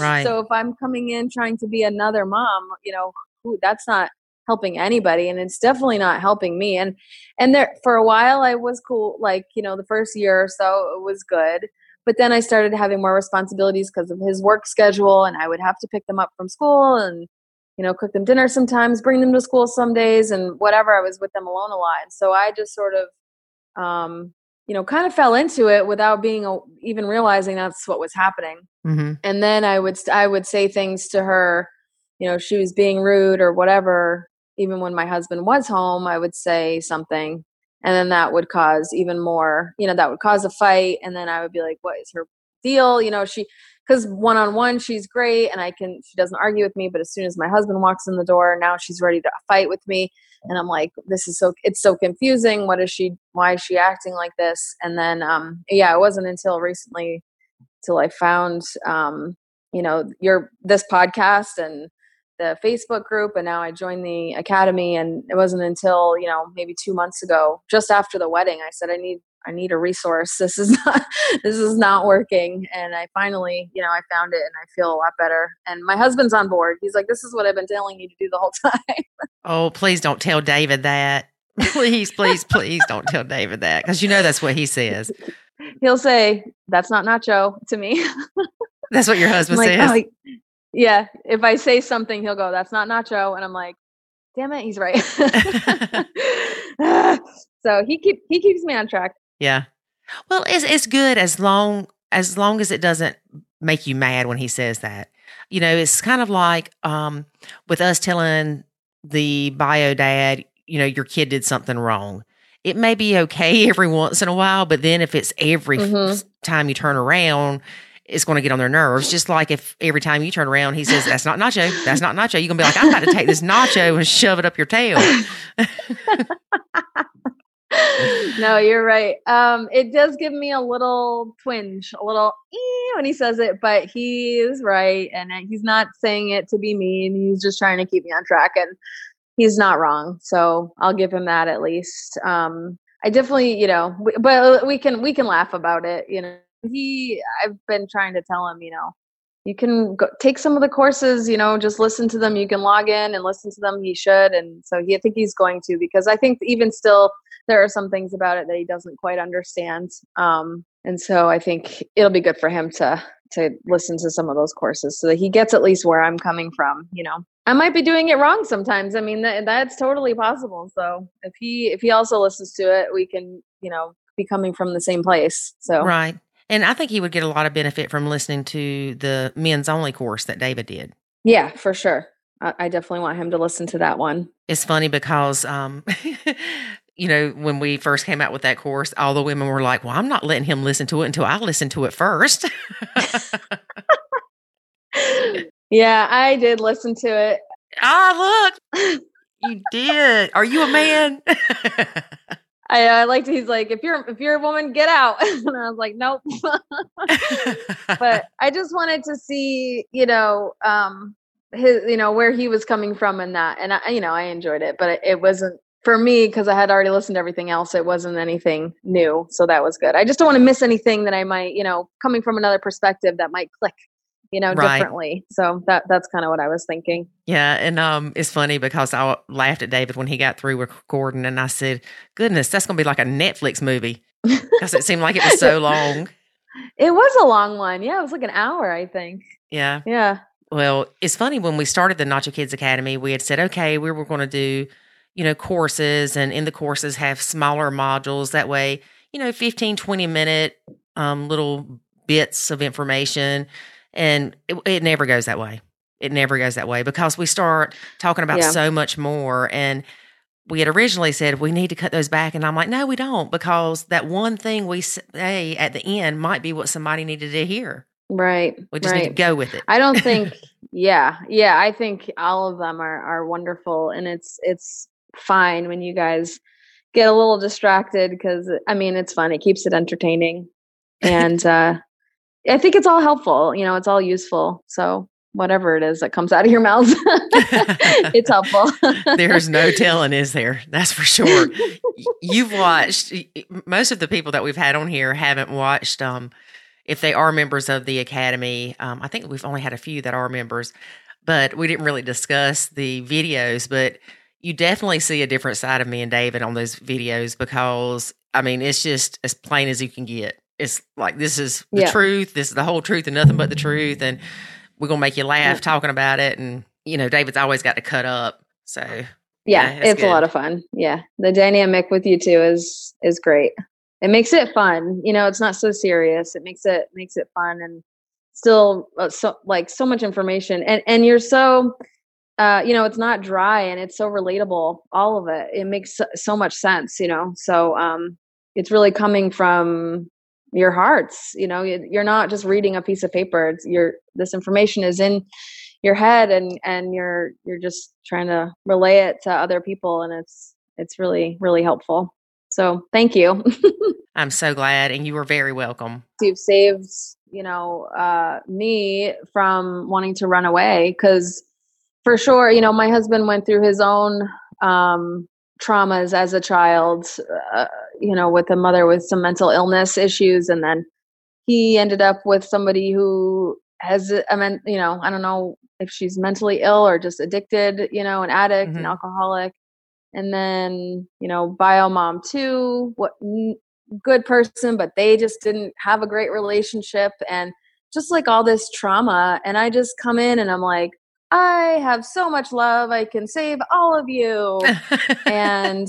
Right. so if i'm coming in trying to be another mom you know who that's not helping anybody and it's definitely not helping me. And and there for a while i was cool like you know the first year or so it was good. But then I started having more responsibilities because of his work schedule, and I would have to pick them up from school and you know cook them dinner sometimes, bring them to school some days, and whatever. I was with them alone a lot, and so I just sort of um, you know kind of fell into it without being a, even realizing that's what was happening. Mm-hmm. And then I would I would say things to her, you know, she was being rude or whatever. Even when my husband was home, I would say something and then that would cause even more you know that would cause a fight and then i would be like what is her deal you know she because one on one she's great and i can she doesn't argue with me but as soon as my husband walks in the door now she's ready to fight with me and i'm like this is so it's so confusing. What is she why is she acting like this? And then um yeah it wasn't until recently till i found um you know your this podcast and the Facebook group and now I joined the academy and it wasn't until, you know, maybe 2 months ago, just after the wedding, I said I need I need a resource. This is not this is not working and I finally, you know, I found it and I feel a lot better. And my husband's on board. He's like this is what I've been telling you to do the whole time. oh, please don't tell David that. please, please, please don't tell David that cuz you know that's what he says. He'll say, "That's not nacho" to me. that's what your husband like, says. Oh, yeah, if I say something, he'll go, "That's not nacho," and I'm like, "Damn it, he's right." so he keep he keeps me on track. Yeah. Well, it's it's good as long as long as it doesn't make you mad when he says that. You know, it's kind of like um, with us telling the bio dad, you know, your kid did something wrong. It may be okay every once in a while, but then if it's every Mhm. time you turn around, it's going to get on their nerves. Just like if every time you turn around, he says, That's not nacho. That's not nacho. You're going to be like, I'm about to take this nacho and shove it up your tail. no, you're right. Um, it does give me a little twinge, a little when he says it, but he is right, and he's not saying it to be mean. He's just trying to keep me on track, and he's not wrong. So I'll give him that at least. Um, I definitely, you know, w- but we can we can laugh about it. You know, he. I've been trying to tell him, you know, you can go, take some of the courses. You know, just listen to them. You can log in and listen to them. He should, and so he. I think he's going to because I think even still there are some things about it that he doesn't quite understand. Um, and so I think it'll be good for him to to listen to some of those courses so that he gets at least where I'm coming from. You know, I might be doing it wrong sometimes. I mean, that, that's totally possible. So if he if he also listens to it, we can you know be coming from the same place. So Right. And I think he would get a lot of benefit from listening to the men's only course that David did. yeah, for sure. I, I definitely want him to listen to that one. It's funny because, um, you know, when we first came out with that course, all the women were like, well, I'm not letting him listen to it until I listen to it first. yeah, I did listen to it. ah, look, you did. Are you a man? I, I liked. He's like, if you're if you're a woman, get out. and I was like, nope. but I just wanted to see, you know, um, his, you know, where he was coming from in that, and I, you know, I enjoyed it, but it, it wasn't for me because I had already listened to everything else. It wasn't anything new, so that was good. I just don't want to miss anything that I might, you know, coming from another perspective that might click, you know, Right. differently. So that that's kind of what I was thinking. Yeah, and um, it's funny because I laughed at David when he got through recording, and I said, "Goodness, that's going to be like a Netflix movie," because it seemed like it was so long. It was a long one. Yeah, it was like an hour, I think. Yeah. Yeah. Well, it's funny when we started the Nacho Kids Academy, we had said, okay, we were going to do, you know, courses and in the courses have smaller modules. That way, you know, 15, 20 minute um, little bits of information. And it, it never goes that way. It never goes that way because we start talking about Yeah. so much more. And we had originally said we need to cut those back. And I'm like, no, we don't, because that one thing we say at the end might be what somebody needed to hear. Right. We just right. need to go with it. I don't think yeah. Yeah, I think all of them are are wonderful and it's it's fine when you guys get a little distracted cuz I mean it's fun. It keeps it entertaining. And uh I think it's all helpful, you know, it's all useful. So whatever it is that comes out of your mouth it's helpful. There's no telling, is there? That's for sure. You've watched most of the people that we've had on here haven't watched. Um, if they are members of the academy, um, I think we've only had a few that are members, but we didn't really discuss the videos. But you definitely see a different side of me and David on those videos because I mean it's just as plain as you can get. It's like this is the Yeah. truth. This is the whole truth and nothing but the truth. And we're gonna make you laugh talking about it. And you know, David's always got to cut up. So yeah, Yeah, it's it's a lot of fun. Yeah, the dynamic with you two is is great. It makes it fun. You know, it's not so serious. It makes it makes it fun and still uh, so like so much information. And and you're so uh, you know, it's not dry and it's so relatable. All of it. It makes so, so much sense. You know, so um, it's really coming from your hearts. You know, You- you're not just reading a piece of paper. It's your this information is in your head and and you're you're just trying to relay it to other people and it's it's really really helpful so thank you I'm so glad, and you were very welcome. you've saved you know uh me from wanting to run away because for sure you know my husband went through his own um traumas as a child uh, you know with a mother with some mental illness issues and then he ended up with somebody who has i mean you know i don't know if she's mentally ill or just addicted you know an addict an Mhm. alcoholic and then you know bio mom too what good person but they just didn't have a great relationship and just like all this trauma and i just come in and i'm like i have so much love i can save all of you and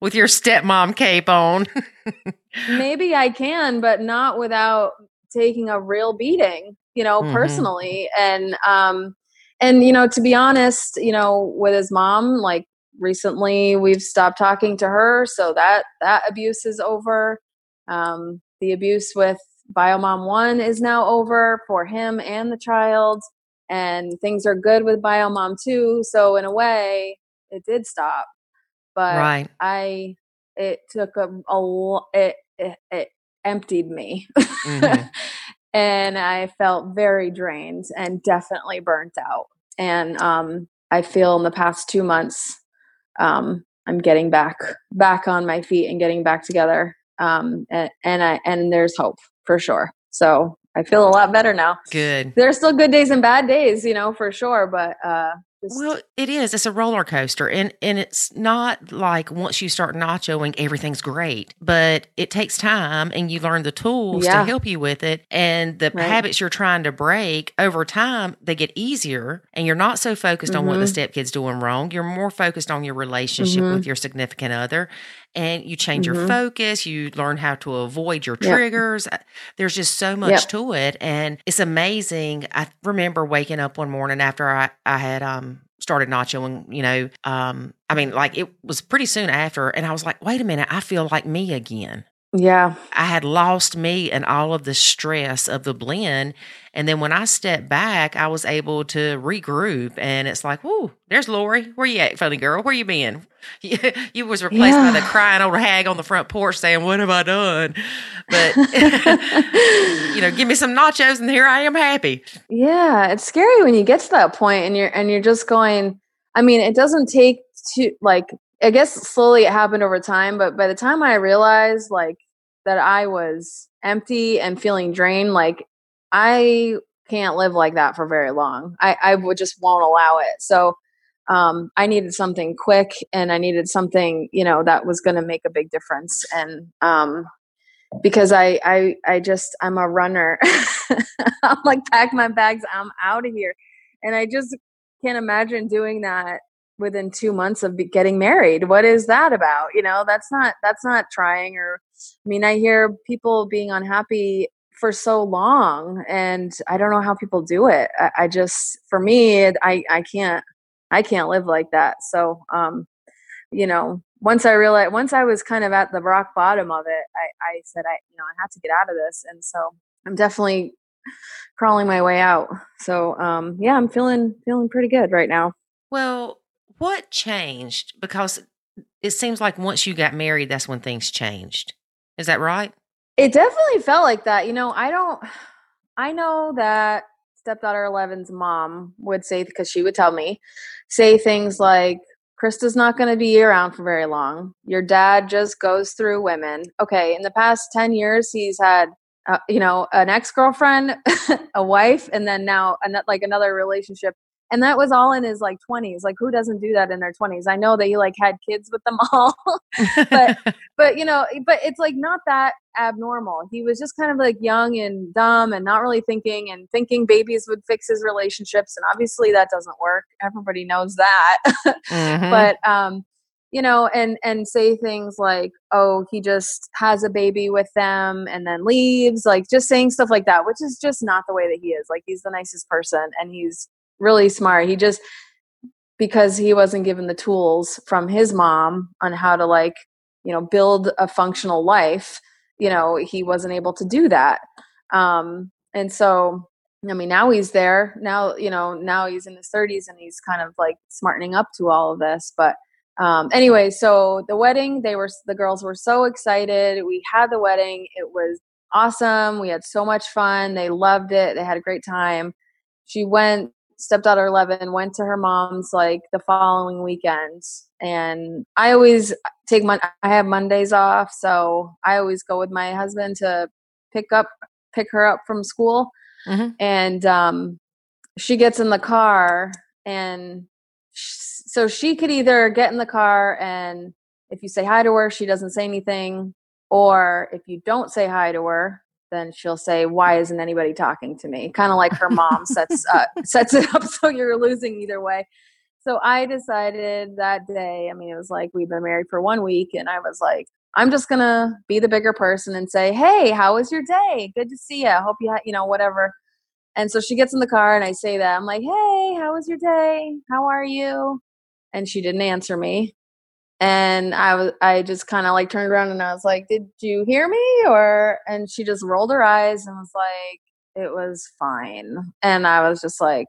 With your stepmom cape on. maybe I can, but not without taking a real beating, you know, Mhm. personally. And um and you know, to be honest, you know, with his mom, like recently we've stopped talking to her, so that that abuse is over. Um the abuse with Biomom 1 is now over for him and the child and things are good with Biomom 2, so in a way it did stop. But right. I it took a, a it, it it emptied me. Mhm. and I felt very drained and definitely burnt out. And um I feel in the past 2 months um I'm getting back back on my feet and getting back together. Um and, and I and there's hope for sure. So I feel a lot better now. Good. There's still good days and bad days, you know, for sure, but uh just Well, it is. It's a roller coaster, and and it's not like once you start nachoing, everything's great. But it takes time, and you learn the tools Yeah. to help you with it. And the Right. habits you're trying to break over time, they get easier, and you're not so focused on what the Mhm. stepkid's doing wrong. You're more focused on your relationship Mhm. with your significant other, and you change your Mhm. focus. You learn how to avoid your triggers. Uh, There's just so much Yep. to it, and it's amazing. I remember waking up one morning after I I had um started nachoing, you know, um, I mean, like it was pretty soon after, and I was like, wait a minute, I feel like me again. Yeah. I had lost me and all of the stress of the blend. And then when I stepped back, I was able to regroup. And it's like, whoo, there's Lori. Where you at, funny girl? Where you been? You, you was replaced by the crying old hag on the front porch saying, what have I done? But, you know, give me some nachos and here I am happy. Yeah, it's scary when you get to that point and you're and you're just going I mean, it doesn't take to like I guess slowly it happened over time, but by the time I realized like that I was empty and feeling drained, like I can't live like that for very long. I I would just won't allow it. So um I needed something quick and I needed something, you know, that was going to make a big difference and um because I I I just I'm a runner. I'm like pack my bags, I'm out of here. And I just can't imagine doing that within 2 months of getting married. What is that about? You know, that's not that's not trying or I mean, I hear people being unhappy for so long and I don't know how people do it. I, I just for me I I can't I can't live like that. So um you know, once I realized, once I was kind of at the rock bottom of it, I, I said, I, you know, I had to get out of this. And so I'm definitely crawling my way out. So, um, yeah, I'm feeling, feeling pretty good right now. Well, what changed? Because it seems like once you got married, that's when things changed. Is that right? It definitely felt like that. You know, I don't, I know that stepdaughter 11's mom would say, because she would tell me, say things like, Crista's not going to be around for very long. Your dad just goes through women. Okay, in the past 10 years, he's had, uh, you know, an ex girlfriend, a wife, and then now an- like another relationship and that was all in his like 20s like who doesn't do that in their 20s i know that he like had kids with them all but but you know but it's like not that abnormal. He was just kind of like young and dumb and not really thinking and thinking babies would fix his relationships and obviously that doesn't work. Everybody knows that. Mm-hmm. but um you know and and say things like oh he just has a baby with them and then leaves like just saying stuff like that which is just not the way that he is. Like he's the nicest person and he's really smart he just because he wasn't given the tools from his mom on how to like you know build a functional life you know he wasn't able to do that um and so i mean now he's there now you know now he's in his 30s and he's kind of like smartening up to all of this but um, anyway, so the wedding, they were the girls were so excited. We had the wedding. It was awesome. We had so much fun. They loved it. They had a great time. She went, stepdaughter Eleven went to her mom's like the following weekend, and I always take my I have Mondays off, so I always go with my husband to pick up pick her up from school, mm-hmm. and um, she gets in the car and. She, so she could either get in the car and if you say hi to her, she doesn't say anything, or if you don't say hi to her, then she'll say, "Why isn't anybody talking to me?" Kind of like her mom sets uh, sets it up so you're losing either way. So I decided that day. I mean, it was like we've been married for one week, and I was like, I'm just gonna be the bigger person and say, "Hey, how was your day? Good to see you. Hope you, ha-, you know, whatever." And so she gets in the car, and I say that I'm like, "Hey, how was your day? How are you?" and she didn't answer me. And I was I just kind of like turned around and I was like, "Did you hear me?" or and she just rolled her eyes and was like, "It was fine." And I was just like,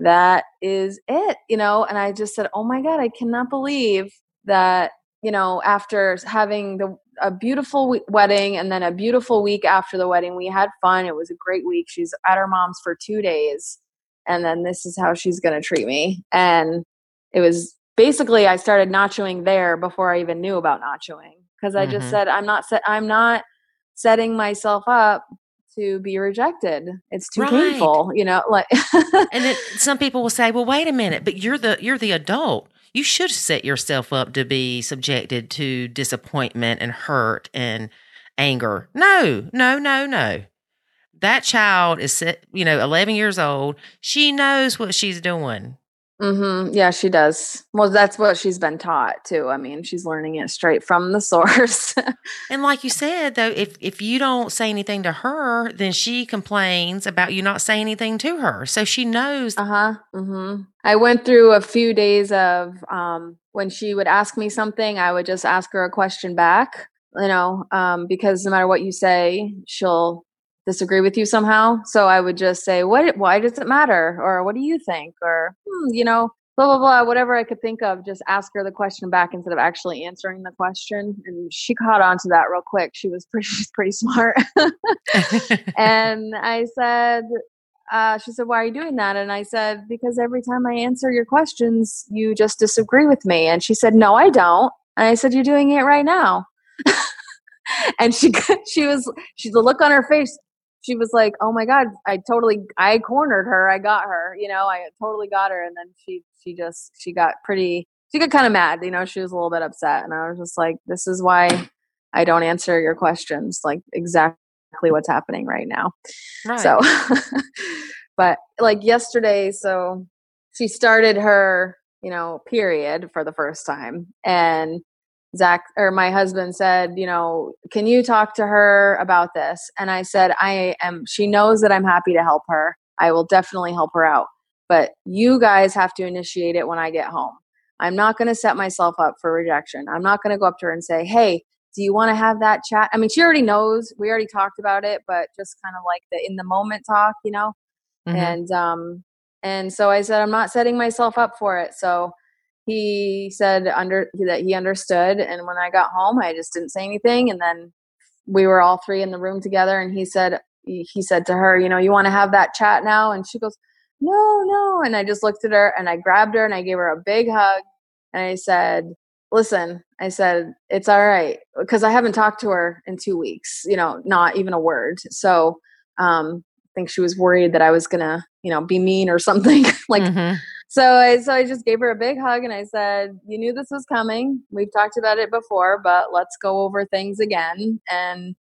"That is it." You know, and I just said, "Oh my god, I cannot believe that you know, after having the a beautiful wedding and then a beautiful week after the wedding, we had fun. It was a great week. She's at her mom's for two days, and then this is how she's going to treat me. And it was basically I started nachoing there before I even knew about nachoing because I mm-hmm. just said I'm not set I'm not setting myself up to be rejected. It's too right. painful, you know, like And then some people will say, "Well, wait a minute, but you're the you're the adult. You should set yourself up to be subjected to disappointment and hurt and anger." No, no, no, no. That child is, you know, 11 years old. She knows what she's doing. Mm-hmm. Yeah, she does. Well, that's what she's been taught too. I mean, she's learning it straight from the source. and like you said, though, if if you don't say anything to her, then she complains about you not saying anything to her. So she knows. Uh huh. Mm-hmm. I went through a few days of um, when she would ask me something, I would just ask her a question back. You know, um, because no matter what you say, she'll disagree with you somehow. So I would just say, "What? Why does it matter?" Or "What do you think?" Or hmm, you know, blah blah blah. Whatever I could think of, just ask her the question back instead of actually answering the question. And she caught on to that real quick. She was pretty she's pretty smart. and I said. Uh, she said, Why are you doing that? And I said, Because every time I answer your questions, you just disagree with me. And she said, No, I don't. And I said, You're doing it right now. and she she was she the look on her face she was like, "Oh my god, I totally I cornered her. I got her. You know, I totally got her." And then she she just she got pretty she got kind of mad. You know, she was a little bit upset, and I was just like, "This is why I don't answer your questions. Like exactly what's happening right now." Right. So, but like yesterday, so she started her you know period for the first time, and Zach or my husband said, you know, can you talk to her about this? And I said, I am, she knows that I'm happy to help her. I will definitely help her out. But you guys have to initiate it when I get home. I'm not going to set myself up for rejection. I'm not going to go up to her and say, hey, do you want to have that chat? I mean, she already knows. We already talked about it, but just kind of like the in the moment talk, you know? Mm-hmm. And, um, and so I said, I'm not setting myself up for it. So, he said under that he understood and when i got home i just didn't say anything and then we were all three in the room together and he said he said to her you know you want to have that chat now and she goes no no and i just looked at her and i grabbed her and i gave her a big hug and i said listen i said it's all right because i haven't talked to her in two weeks you know not even a word so um i think she was worried that i was gonna you know, be mean or something. like Mhm. So I so I just gave her a big hug and I said, "You knew this was coming. We've talked about it before, but let's go over things again." And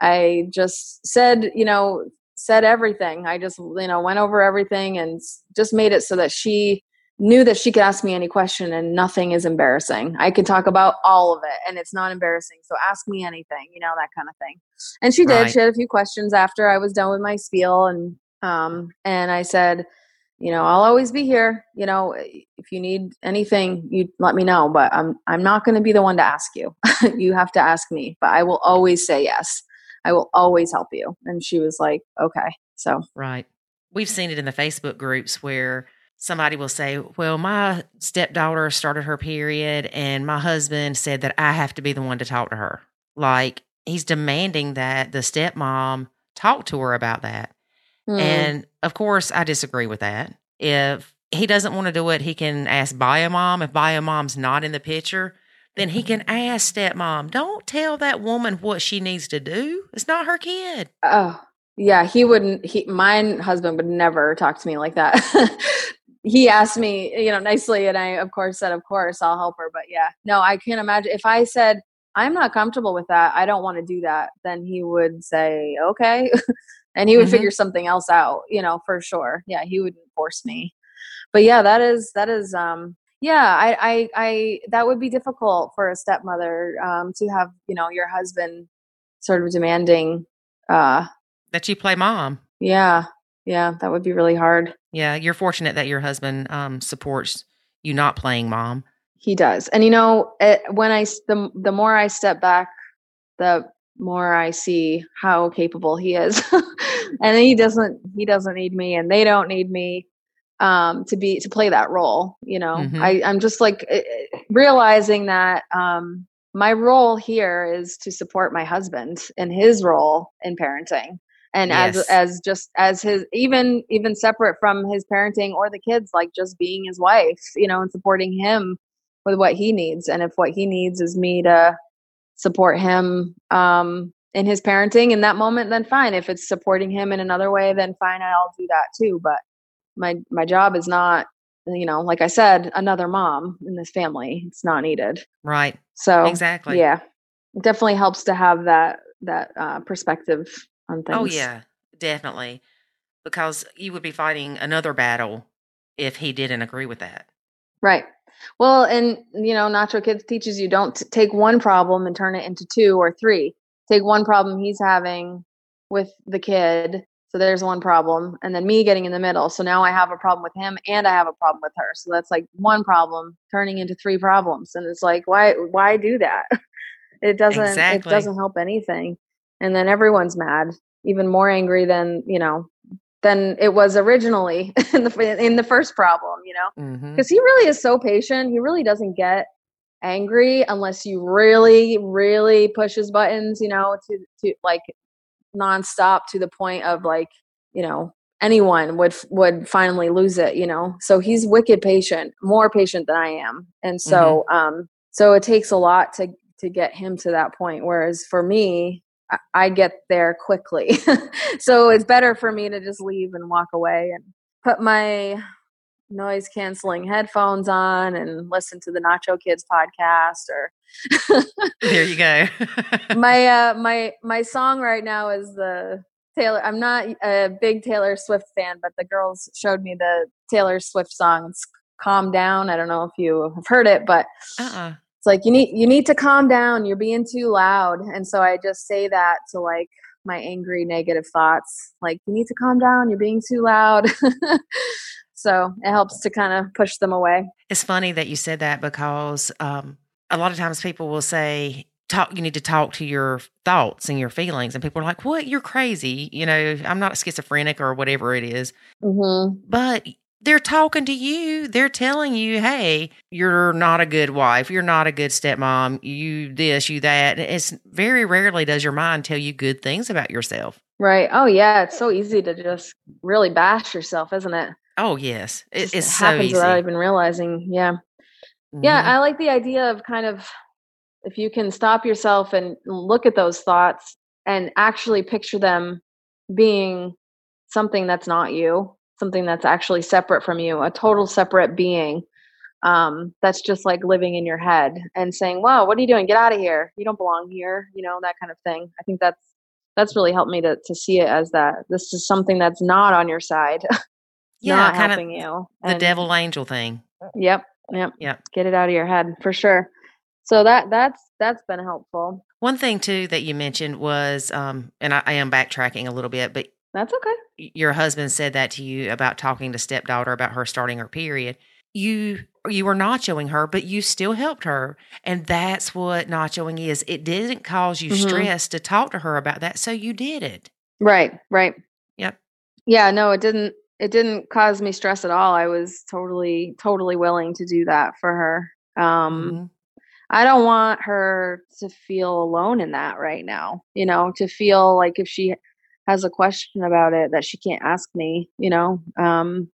I just said, you know, said everything. I just, you know, went over everything and just made it so that she knew that she could ask me any question and nothing is embarrassing. I can talk about all of it and it's not embarrassing. So ask me anything, you know, that kind of thing. And she did. Right. She had a few questions after I was done with my spiel and um and I said, you know, I'll always be here. You know, if you need anything, you let me know, but I'm I'm not going to be the one to ask you. you have to ask me, but I will always say yes. I will always help you. And she was like, okay. So, Right. We've seen it in the Facebook groups where somebody will say, Well, my stepdaughter started her period, and my husband said that I have to be the one to talk to her. Like he's demanding that the stepmom talk to her about that. Hmm, And of course, I disagree with that. If he doesn't want to do it, he can ask bio mom. If bio mom's not in the picture, then he can ask stepmom. Don't tell that woman what she needs to do. It's not her kid. oh, yeah, he wouldn't, he, my husband would never talk to me like that. he asked me, you know, nicely. And I, of course, said, of course, I'll help her. But yeah, no, I can't imagine if I said, I'm not comfortable with that. I don't want to do that. Then he would say, okay. and he would Mhm. figure something else out, you know, for sure. Yeah, he wouldn't force me. But yeah, that is, that is, um, yeah, I, I, I, that would be difficult for a stepmother, um, to have, you know, your husband sort of demanding, uh, That you play mom. yeah, yeah, that would be really hard. Yeah, you're fortunate that your husband um, supports you not playing mom. He does, and you know, it, when I the the more I step back, the more I see how capable he is, and he doesn't he doesn't need me, and they don't need me um, to be to play that role. You know, Mhm. I I'm just like eh, eh, realizing that um, my role here is to support my husband in his role in parenting. And as as just as his even even separate from his parenting or the kids, like just being his wife, you know, and supporting him with what he needs. And if what he needs is me to support him um, in his parenting in that moment, then fine. If it's supporting him in another way, then fine, I'll do that too. But my my job is not, you know, like I said, another mom in this family. It's not needed. Right. So Exactly. yeah, it definitely helps to have that that uh, perspective on things. Oh, yeah, definitely. Because you would be fighting another battle if he didn't agree with that. Right. Well, and you know, Nacho Kids teaches you don't t- take one problem and turn it into two or three. Take one problem he's having with the kid. So there's one problem, and then me getting in the middle. So now I have a problem with him, and I have a problem with her. So that's like one problem turning into three problems, and it's like, why, why do that? It doesn't, Exactly. it doesn't help anything. And then everyone's mad, even more angry than you know, than it was originally in the in the first problem. You know because he really is so patient. He really doesn't get angry unless you really, really push his buttons, you know, to to like nonstop to the point of like, you know, anyone would would finally lose it, you know. So he's wicked patient, more patient than I am, and so um, so it takes a lot to to get him to that point. Whereas for me, I, get there quickly, so it's better for me to just leave and walk away and put my noise canceling headphones on and listen to the Nacho Kids podcast or There you go. my uh my my song right now is the Taylor I'm not a big Taylor Swift fan but the girls showed me the Taylor Swift song it's calm down I don't know if you have heard it but uh-uh. It's like you need you need to calm down you're being too loud and so I just say that to like my angry negative thoughts like you need to calm down you're being too loud so it helps to kind of push them away It's funny that you said that because um, a lot of times people will say, "Talk." You need to talk to your thoughts and your feelings, and people are like, "What? You're crazy." You know, I'm not schizophrenic or whatever it is, mm-hmm. but they're talking to you. They're telling you, "Hey, you're not a good wife. You're not a good stepmom. You this, you that." It's very rarely does your mind tell you good things about yourself. Right. Oh yeah, it's so easy to just really bash yourself, isn't it? Oh yes, it, Just it's so happens easy. without even realizing. Yeah. Yeah, Mhm. I like the idea of kind of if you can stop yourself and look at those thoughts and actually picture them being something that's not you. Something that's actually separate from you, a total separate being. Um, that's just like living in your head and saying, "Wow, what are you doing? Get out of here! You don't belong here." You know that kind of thing. I think that's that's really helped me to to see it as that this is something that's not on your side, Yeah, not kind helping you. The And- devil angel thing. Yep, yep, Yep. Get it out of your head for sure. So that that's that's been helpful. One thing too that you mentioned was, um, and I, I am backtracking a little bit, but That's okay. your husband said that to you about talking to stepdaughter about her starting her period. You you were nachoing her, but you still helped her, and that's what nachoing is. It didn't cause you Mhm. stress to talk to her about that, so you did it. Right, right. Yep. Yeah, no, it didn't it didn't cause me stress at all. I was totally totally willing to do that for her. Um Mhm. I don't want her to feel alone in that right now. You know, to feel like if she has a question about it that she can't ask me, you know. Um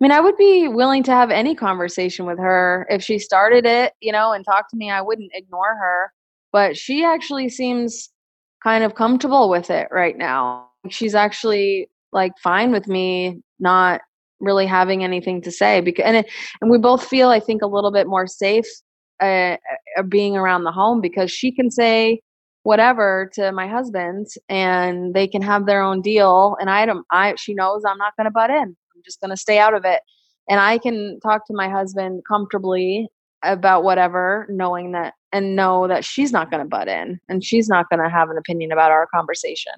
I mean, I would be willing to have any conversation with her if she started it, you know, and talked to me. I wouldn't ignore her, but she actually seems kind of comfortable with it right now. She's actually like fine with me not really having anything to say because and it, and we both feel I think a little bit more safe uh, uh, being around the home because she can say whatever to my husband and they can have their own deal and I don't I she knows I'm not going to butt in. I'm just going to stay out of it and I can talk to my husband comfortably about whatever knowing that and know that she's not going to butt in and she's not going to have an opinion about our conversation.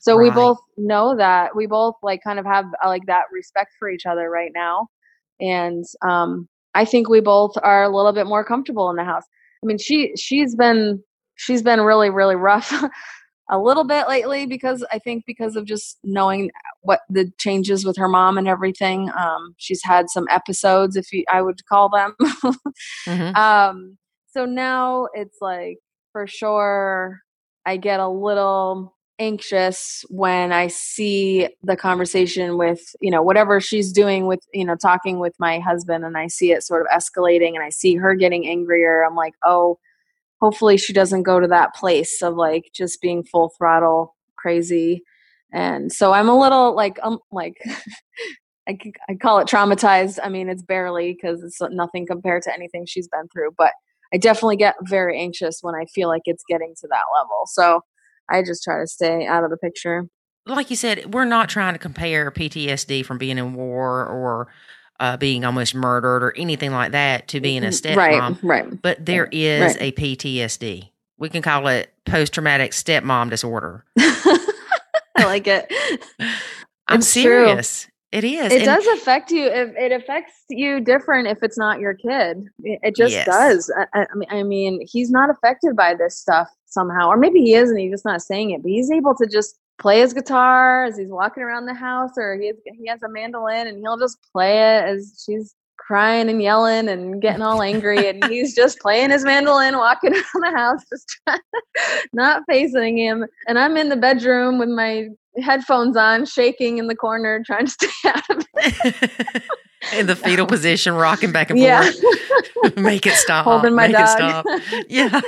So we both know that we both like kind of have uh, like that respect for each other right now and um I think we both are a little bit more comfortable in the house. I mean, she she's been she's been really really rough a little bit lately because I think because of just knowing what the changes with her mom and everything. Um, she's had some episodes, if you, I would call them. Mhm. um, so now it's like for sure I get a little anxious when I see the conversation with, you know, whatever she's doing with, you know, talking with my husband and I see it sort of escalating and I see her getting angrier. I'm like, oh, hopefully she doesn't go to that place of like just being full throttle crazy. And so I'm a little like, um, like, I call it traumatized. I mean, it's barely because it's nothing compared to anything she's been through, but I definitely get very anxious when I feel like it's getting to that level. So I just try to stay out of the picture. like you said, we're not trying to compare PTSD from being in war or uh, being almost murdered or anything like that to being a stepmom. Right, right. But there is Right. a PTSD. We can call it post traumatic stepmom disorder. I like it. I'm It's true. serious. It is. It And- does affect you. It, it affects you different if it's not your kid. It, just Yes. does. I I mean, he's not affected by this stuff somehow, or maybe he is, and he's just not saying it. But he's able to just play his guitar as he's walking around the house, or he has, he has a mandolin, and he'll just play it as she's crying and yelling and getting all angry, and he's just playing his mandolin, walking around the house, just trying, not facing him. And I'm in the bedroom with my headphones on, shaking in the corner, trying to stay out of it. in the fetal position, rocking back and forth Yeah. Make it stop. Holding my Make dog. it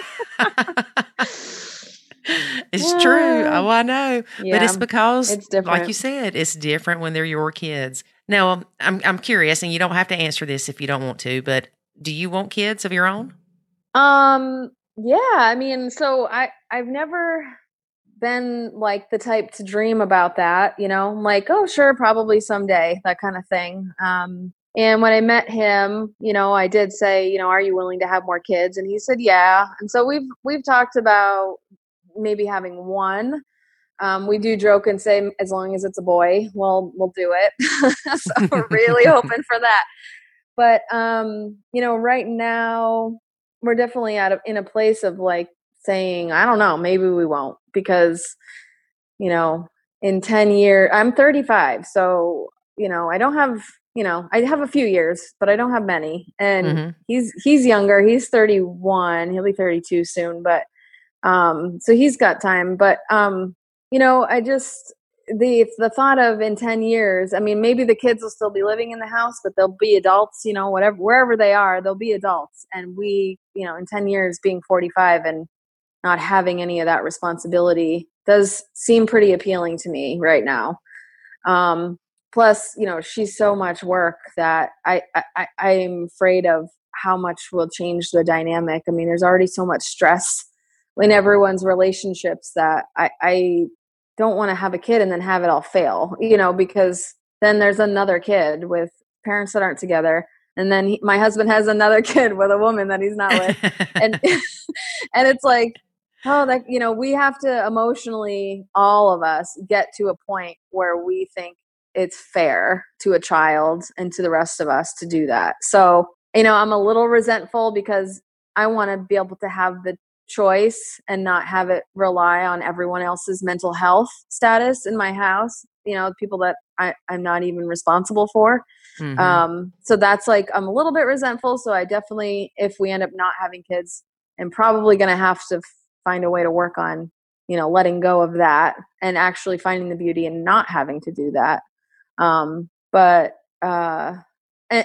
stop. Yeah. it's true. Oh, I know. But it's because, it's like you said, it's different when they're your kids. Now, um, I'm I'm curious, and you don't have to answer this if you don't want to, but do you want kids of your own? Um, yeah, I mean, so I I've never been like the type to dream about that, you know, I'm like, oh, sure, probably someday, that kind of thing. Um, and when I met him, you know, I did say, you know, are you willing to have more kids? And he said, yeah. And so we've we've talked about maybe having one. Um, we do joke and say, as long as it's a boy, we'll we'll do it. so we're really hoping for that. But um, you know, right now we're definitely out of in a place of like saying, I don't know, maybe we won't because, you know, in 10 years, I'm 35. So, you know, I don't have, you know, I have a few years, but I don't have many. And Mhm. he's, he's younger. He's 31. He'll be 32 soon. But, um, so he's got time. But, um, you know, I just, the the thought of in 10 years i mean maybe the kids will still be living in the house but they'll be adults you know whatever wherever they are they'll be adults and we you know in 10 years being 45 and not having any of that responsibility does seem pretty appealing to me right now um plus you know she's so much work that I, I i'm afraid of how much will change the dynamic i mean there's already so much stress in everyone's relationships that i i don't want to have a kid and then have it all fail you know because then there's another kid with parents that aren't together and then he, my husband has another kid with a woman that he's not with. And and it's like oh that you know we have to emotionally all of us get to a point where we think it's fair to a child and to the rest of us to do that. So you know i'm a little resentful because i want to be able to have the choice and not have it rely on everyone else's mental health status in my house you know people that I, i'm not even responsible for mm-hmm. um, so that's like i'm a little bit resentful so i definitely if we end up not having kids i'm probably going to have to find a way to work on you know letting go of that and actually finding the beauty and not having to do that um, but uh,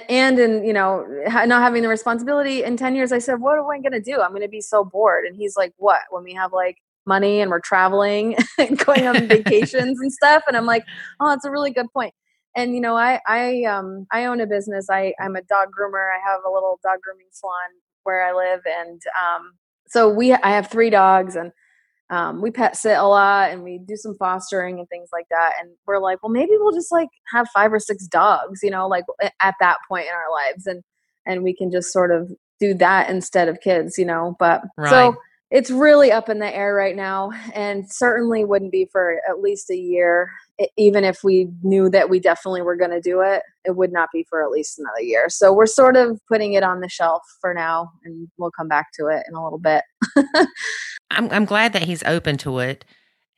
and in you know not having the responsibility in 10 years i said what am i going to do? I'm going to be so bored. And he's like what? When we have like money and we're traveling and going on vacations and stuff? And i'm like oh that's a really good point. And you know i i um i own a business. I i'm a dog groomer. I have a little dog grooming salon where i live and um so we i have three dogs and um, we pet sit a lot and we do some fostering and things like that. And we're like well maybe we'll just like have five or six dogs you know like at that point in our lives. And and we can just sort of do that instead of kids you know? But right. so it's really up in the air right now and certainly wouldn't be for at least a year. Even if we knew that we definitely were going to do it it would not be for at least another year. So we're sort of putting it on the shelf for now and we'll come back to it in a little bit I'm I'm glad that he's open to it,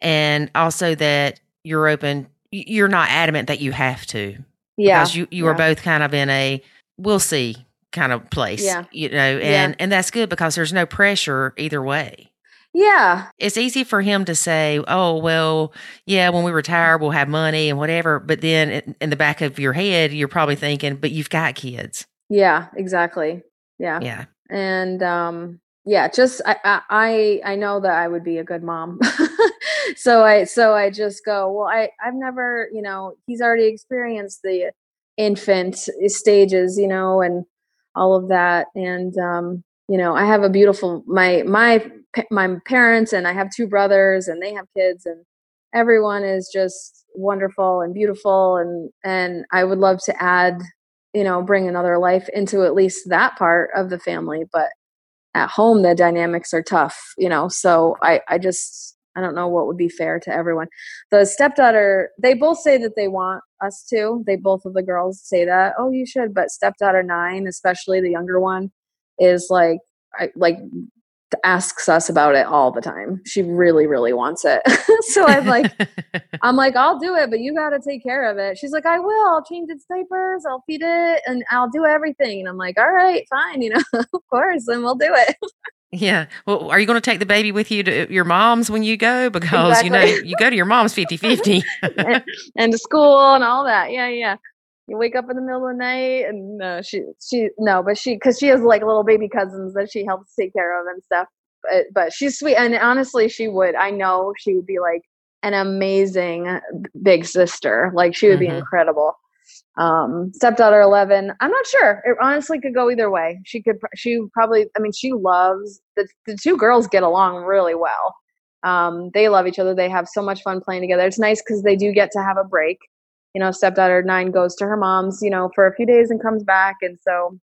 and also that you're open. You're not adamant that you have to. Yeah, because you you yeah. are both kind of in a we'll see kind of place. Yeah, you know, and yeah. and that's good because there's no pressure either way. Yeah. It's easy for him to say, oh, well, yeah, when we retire, we'll have money and whatever. But then in the back of your head, you're probably thinking, but you've got kids. Yeah, exactly. Yeah. Yeah. And um, yeah just I, I i know that i would be a good mom. So i so i just go well i i've never you know he's already experienced the infant stages you know and all of that. And um you know i have a beautiful my my my parents and i have two brothers and they have kids and everyone is just wonderful and beautiful and and i would love to add you know bring another life into at least that part of the family but at home the dynamics are tough you know so i i just i don't know what would be fair to everyone. The stepdaughter they both say that they want us to. They both of the girls say that oh you should but stepdaughter nine especially the younger one is like I, like asks us about it all the time. She really, really wants it. so I'm like, I'm like, I'll do it, but you got to take care of it. She's like, I will. I'll change its diapers. I'll feed it, and I'll do everything. And I'm like, all right, fine. You know, of course, and we'll do it. Yeah. Well, are you going to take the baby with you to uh, your mom's when you go? Because, exactly. you know, you go to your mom's 50 50 and, and to school and all that. Yeah. Yeah you wake up in the middle of the night and uh, she she no but she because she has like little baby cousins that she helps take care of and stuff but but she's sweet and honestly she would i know she would be like an amazing big sister like she would mm-hmm. be incredible. Um stepdaughter 11 i'm not sure it honestly could go either way. She could she probably i mean she loves the, the two girls get along really well. Um they love each other they have so much fun playing together. It's nice because they do get to have a break you know, stepdaughter nine goes to her mom's, you know, for a few days and comes back. And so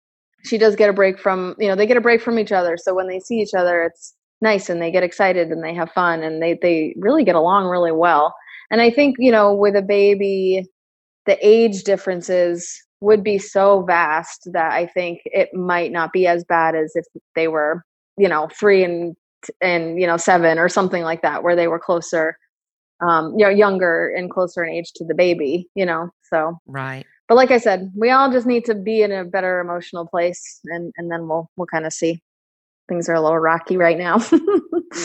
she does get a break from, you know, they get a break from each other. So when they see each other, it's nice and they get excited and they have fun and they, they really get along really well. And I think, you know, with a baby, the age differences would be so vast that I think it might not be as bad as if they were, you know, three and and you know seven or something like that, where they were closer um, you know, younger and closer in age to the baby, you know. So right. But like I said, we all just need to be in a better emotional place, and and then we'll we'll kind of see. Things are a little rocky right now.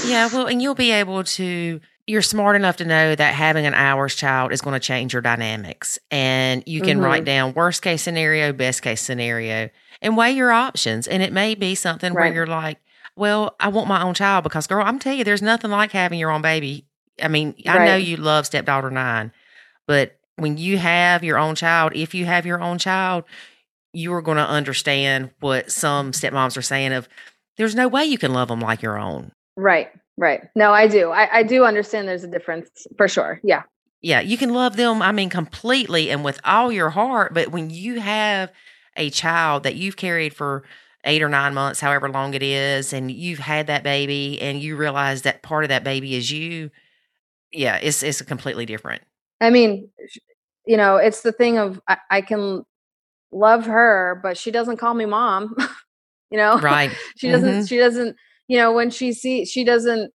yeah, well, and you'll be able to. You're smart enough to know that having an hours child is going to change your dynamics, and you can mm-hmm. write down worst case scenario, best case scenario, and weigh your options. And it may be something right. where you're like, well, I want my own child because, girl, I'm telling you, there's nothing like having your own baby I mean, I know you love stepdaughter nine, but when you have your own child, if you have your own child, you are going to understand what some stepmoms are saying of there's no way you can love them like your own. Right. Right. No, I do. I, I do understand there's a difference for sure. Yeah. Yeah. You can love them, I mean, completely and with all your heart. But when you have a child that you've carried for eight or nine months, however long it is, and you've had that baby and you realize that part of that baby is you, yeah, it's it's completely different. I mean, you know, it's the thing of I, I can love her, but she doesn't call me mom. you know, right? she doesn't. Mm-hmm. She doesn't. You know, when she see, she doesn't.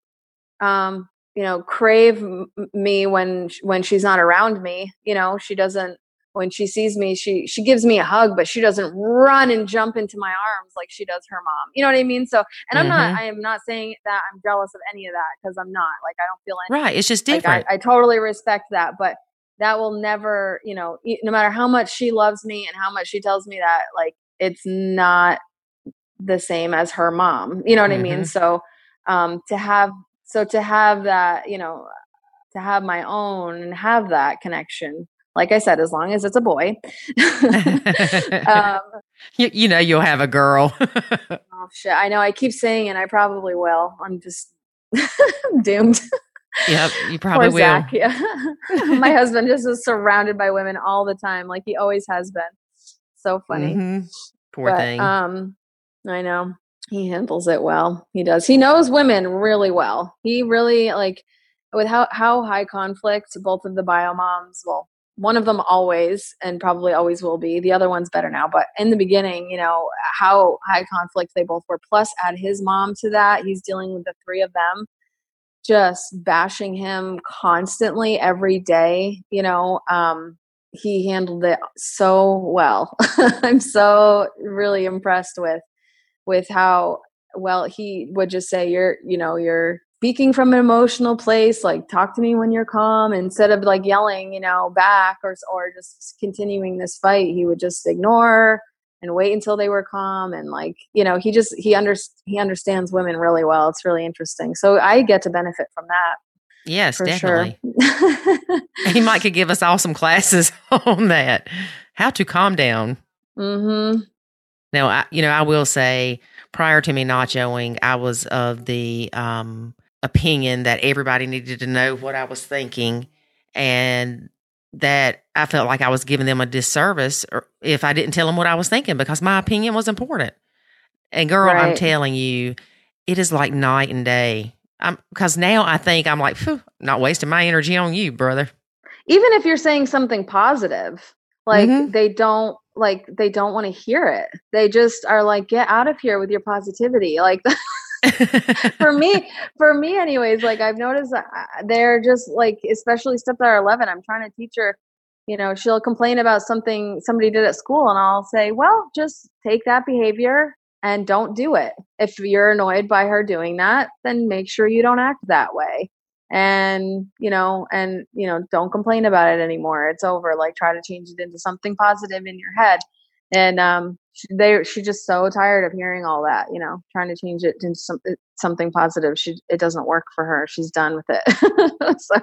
Um, you know, crave me when when she's not around me. You know, she doesn't when she sees me she she gives me a hug but she doesn't run and jump into my arms like she does her mom you know what i mean so and i'm mm-hmm. not i am not saying that i'm jealous of any of that because i'm not like i don't feel any right it's just different like, I, I totally respect that but that will never you know no matter how much she loves me and how much she tells me that like it's not the same as her mom you know what mm-hmm. i mean mm-hmm. so um to have so to have that you know to have my own and have that connection like I said, as long as it's a boy. um, you, you, know, you'll have a girl. oh, shit. I know. I keep saying it. I probably will. I'm just doomed. Yep, you probably will. Zach, yeah. My husband just is surrounded by women all the time, like he always has been. So funny. Mm-hmm. Poor but, thing. Um, I know he handles it well. He does. He knows women really well. He really like with how how high conflict both of the bio moms. Well, one of them always and probably always will be the other one's better now but in the beginning you know how high conflict they both were plus add his mom to that he's dealing with the three of them just bashing him constantly every day you know um he handled it so well. I'm so really impressed with with how well he would just say you're you know you're speaking from an emotional place like talk to me when you're calm instead of like yelling you know back or or just continuing this fight he would just ignore and wait until they were calm and like you know he just he under he understands women really well. It's really interesting. So i get to benefit from that yes definitely. sure. he might could give us all some classes on that. How to calm down. Mm-hmm. Now I, you know i will say prior to me nachoing i was of the um opinion that everybody needed to know what I was thinking and that I felt like I was giving them a disservice if I didn't tell them what I was thinking because my opinion was important. And girl, right. I'm telling you, it is like night and day. I'm because now I think I'm like, not wasting my energy on you, brother. Even if you're saying something positive, like mm-hmm. they don't like they don't want to hear it. They just are like, get out of here with your positivity. Like for me for me anyways like i've noticed uh, they're just like especially stepdaughter 11 i'm trying to teach her you know she'll complain about something somebody did at school and i'll say well just take that behavior and don't do it. If you're annoyed by her doing that then make sure you don't act that way. And you know and you know don't complain about it anymore. It's over like try to change it into something positive in your head. And um they she's just so tired of hearing all that you know trying to change it into some, something positive she it doesn't work for her she's done with it so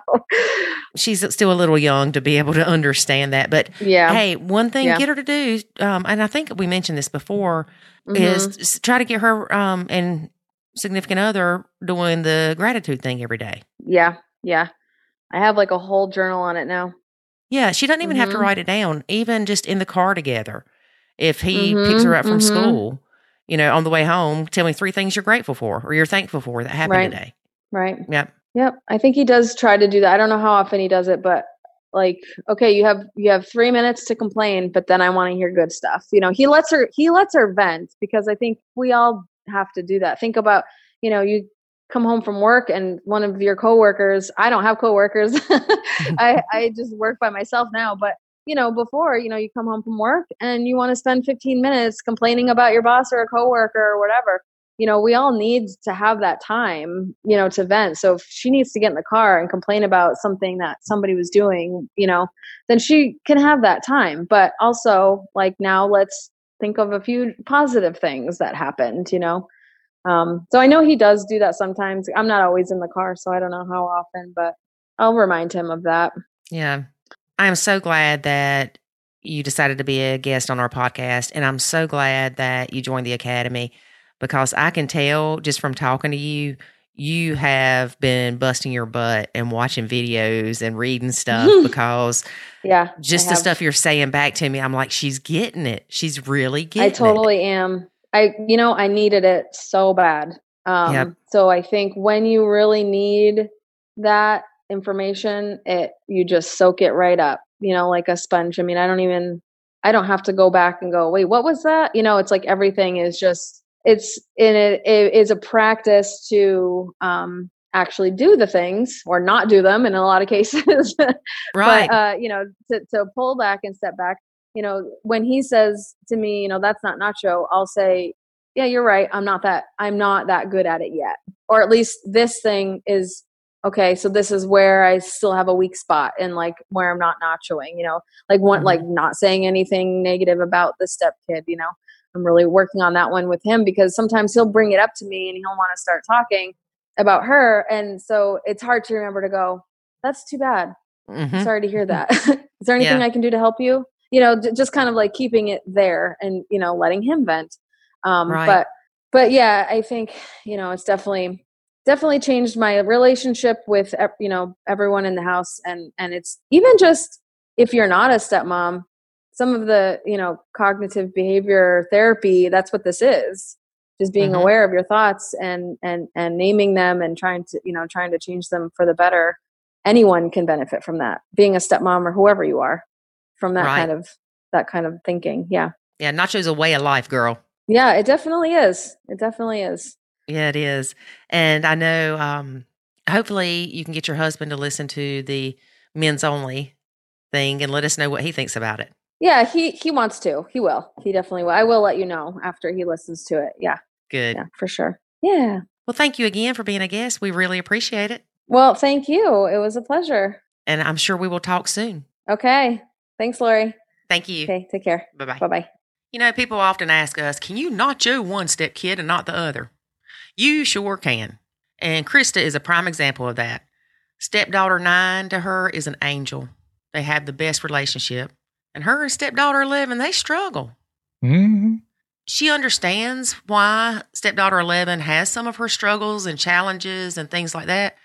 she's still a little young to be able to understand that but yeah hey one thing yeah. get her to do um and i think we mentioned this before mm-hmm. is try to get her um and significant other doing the gratitude thing every day yeah yeah i have like a whole journal on it now yeah she doesn't even mm-hmm. have to mm-hmm. write it down even just in the car together if he mm-hmm, picks her up from mm-hmm. school, you know, on the way home, tell me three things you're grateful for or you're thankful for that happened right. today. Right. Yep. Yep. I think he does try to do that. I don't know how often he does it, but like, okay, you have you have three minutes to complain, but then I want to hear good stuff. You know, he lets her he lets her vent because I think we all have to do that. Think about, you know, you come home from work and one of your coworkers, I don't have coworkers. I, I just work by myself now, but you know, before, you know, you come home from work and you want to spend 15 minutes complaining about your boss or a coworker or whatever. You know, we all need to have that time, you know, to vent. So if she needs to get in the car and complain about something that somebody was doing, you know, then she can have that time. But also, like, now let's think of a few positive things that happened, you know. Um, so I know he does do that sometimes. I'm not always in the car, so I don't know how often, but I'll remind him of that. Yeah. I am so glad that you decided to be a guest on our podcast. And I'm so glad that you joined the Academy because I can tell just from talking to you, you have been busting your butt and watching videos and reading stuff because Yeah. Just the stuff you're saying back to me, I'm like, she's getting it. She's really getting it I totally am. I, you know, I needed it so bad. Um, Yep. So I think when you really need that information, it you just soak it right up. You know, like a sponge. I mean, I don't even. I don't have to go back and go. Wait, what was that? You know, it's like everything is just. It's in it, it is a practice to um, actually do the things or not do them in a lot of cases. Right. But uh, you know, to to pull back and step back, you know, when he says to me, you know, that's not nacho, I'll say, yeah, you're right. I'm not that I'm not that good at it yet. Or at least this thing is okay, so this is where I still have a weak spot and like where I'm not nachoing, you know, like one Mhm. like not saying anything negative about the step kid, you know. I'm really working on that one with him because sometimes he'll bring it up to me and he'll want to start talking about her and so it's hard to remember to go that's too bad Mhm. sorry to hear that is there anything Yeah. i can do to help you you know j- just kind of like keeping it there and you know letting him vent um Right. but but yeah i think you know it's definitely definitely changed my relationship with you know everyone in the house and and it's even just if you're not a stepmom some of the you know cognitive behavior therapy that's what this is just being Mhm. aware of your thoughts and and and naming them and trying to you know trying to change them for the better anyone can benefit from that being a stepmom or whoever you are from that Right. kind of that kind of thinking yeah yeah. Nacho's a way of life, girl. yeah it definitely is it definitely is Yeah, it is. And I know um hopefully you can get your husband to listen to the men's only thing and let us know what he thinks about it. yeah he he wants to he will he definitely will i will let you know after he listens to it yeah Good. yeah for sure yeah Well, thank you again for being a guest. We really appreciate it. well thank you it was a pleasure And I'm sure we will talk soon. okay thanks lori Thank you. okay take care Bye bye. bye bye You know, people often ask us, can you not nacho one step kid and not the other? You sure can. And Crista is a prime example of that. Stepdaughter nine to her is an angel. They have the best relationship. And her and stepdaughter 11, they struggle. hmm She understands why stepdaughter 11 has some of her struggles and challenges and things like that,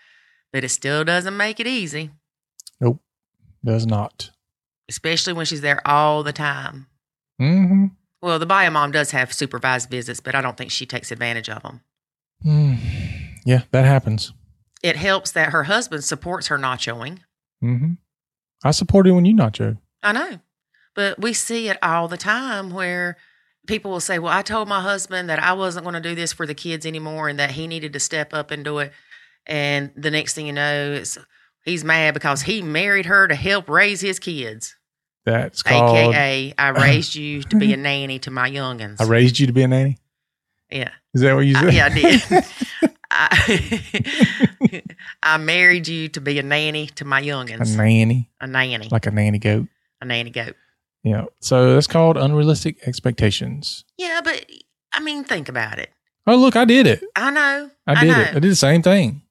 but it still doesn't make it easy, Nope, Does not. especially when she's there all the time. hmm Well, the bio mom does have supervised visits, but I don't think she takes advantage of them. Mm. Yeah, that happens. It helps that her husband supports her nachoing. hmm I supported when you nacho. I know, but we see it all the time where people will say, Well, I told my husband that I wasn't going to do this for the kids anymore and that he needed to step up and do it. And the next thing you know, is he's mad because he married her to help raise his kids. That's called. AKA, I raised you to be a nanny to my youngins. I raised you to be a nanny. Yeah. Is that what you I- said? yeah, I did. I, I married you to be a nanny to my youngins. a nanny, A nanny. like a nanny goat. a nanny goat. Yeah. So that's called unrealistic expectations. Yeah, but I mean, think about it. Oh, look, I did it. I know. I did know. it. I did the same thing.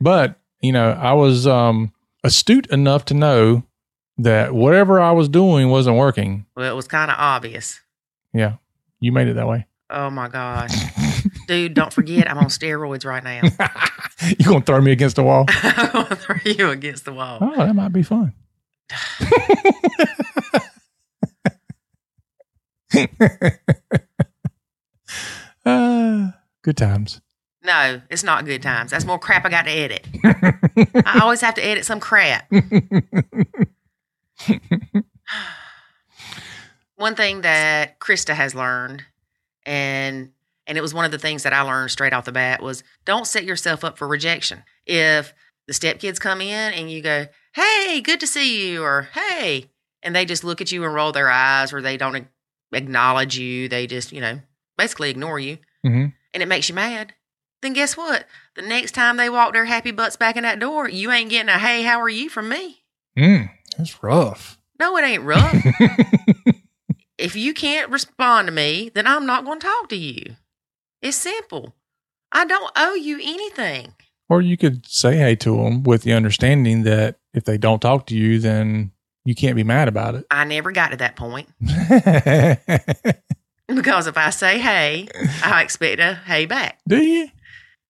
But, you know, I was um astute enough to know that whatever I was doing wasn't working. Well, it was kind of obvious. Yeah. You made it that way. Oh my gosh. Dude, don't forget I'm on steroids right now. you gonna throw me against the wall? I'm to throw you against the wall. Oh, that might be fun. uh, good times. No, it's not good times. That's more crap I got to edit. I always have to edit some crap. one thing that Crista has learned, and and it was one of the things that I learned straight off the bat was don't set yourself up for rejection. If the stepkids come in and you go, "Hey, good to see you," or "Hey," and they just look at you and roll their eyes, or they don't acknowledge you, they just you know basically ignore you, hmm and it makes you mad. Then guess what? The next time they walk their happy butts back in that door, you ain't getting a "Hey, how are you?" from me. Mm, that's rough. No, it ain't rough. if you can't respond to me, then I'm not going to talk to you. It's simple. I don't owe you anything. or you could say hey to them with the understanding that if they don't talk to you, then you can't be mad about it. I never got to that point because if I say hey, I expect a hey back. Do you?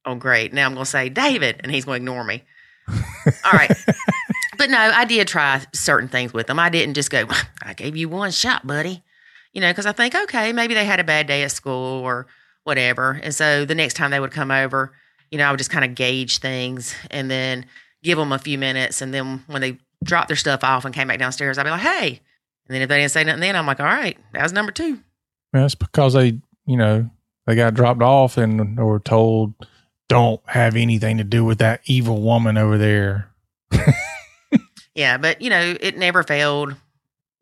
Oh, great. Now I'm going to say David, and he's going to ignore me. All right. but no, I did try certain things with them. I didn't just go, I gave you one shot, buddy. You know, because I think, okay, maybe they had a bad day at school or whatever. And so the next time they would come over, you know, I would just kind of gauge things and then give them a few minutes. And then when they dropped their stuff off and came back downstairs, I'd be like, hey. And then if they didn't say nothing then, I'm like, all right, that was number two. That's because they, you know, they got dropped off and were told, don't have anything to do with that evil woman over there. Yeah, but you know, it never failed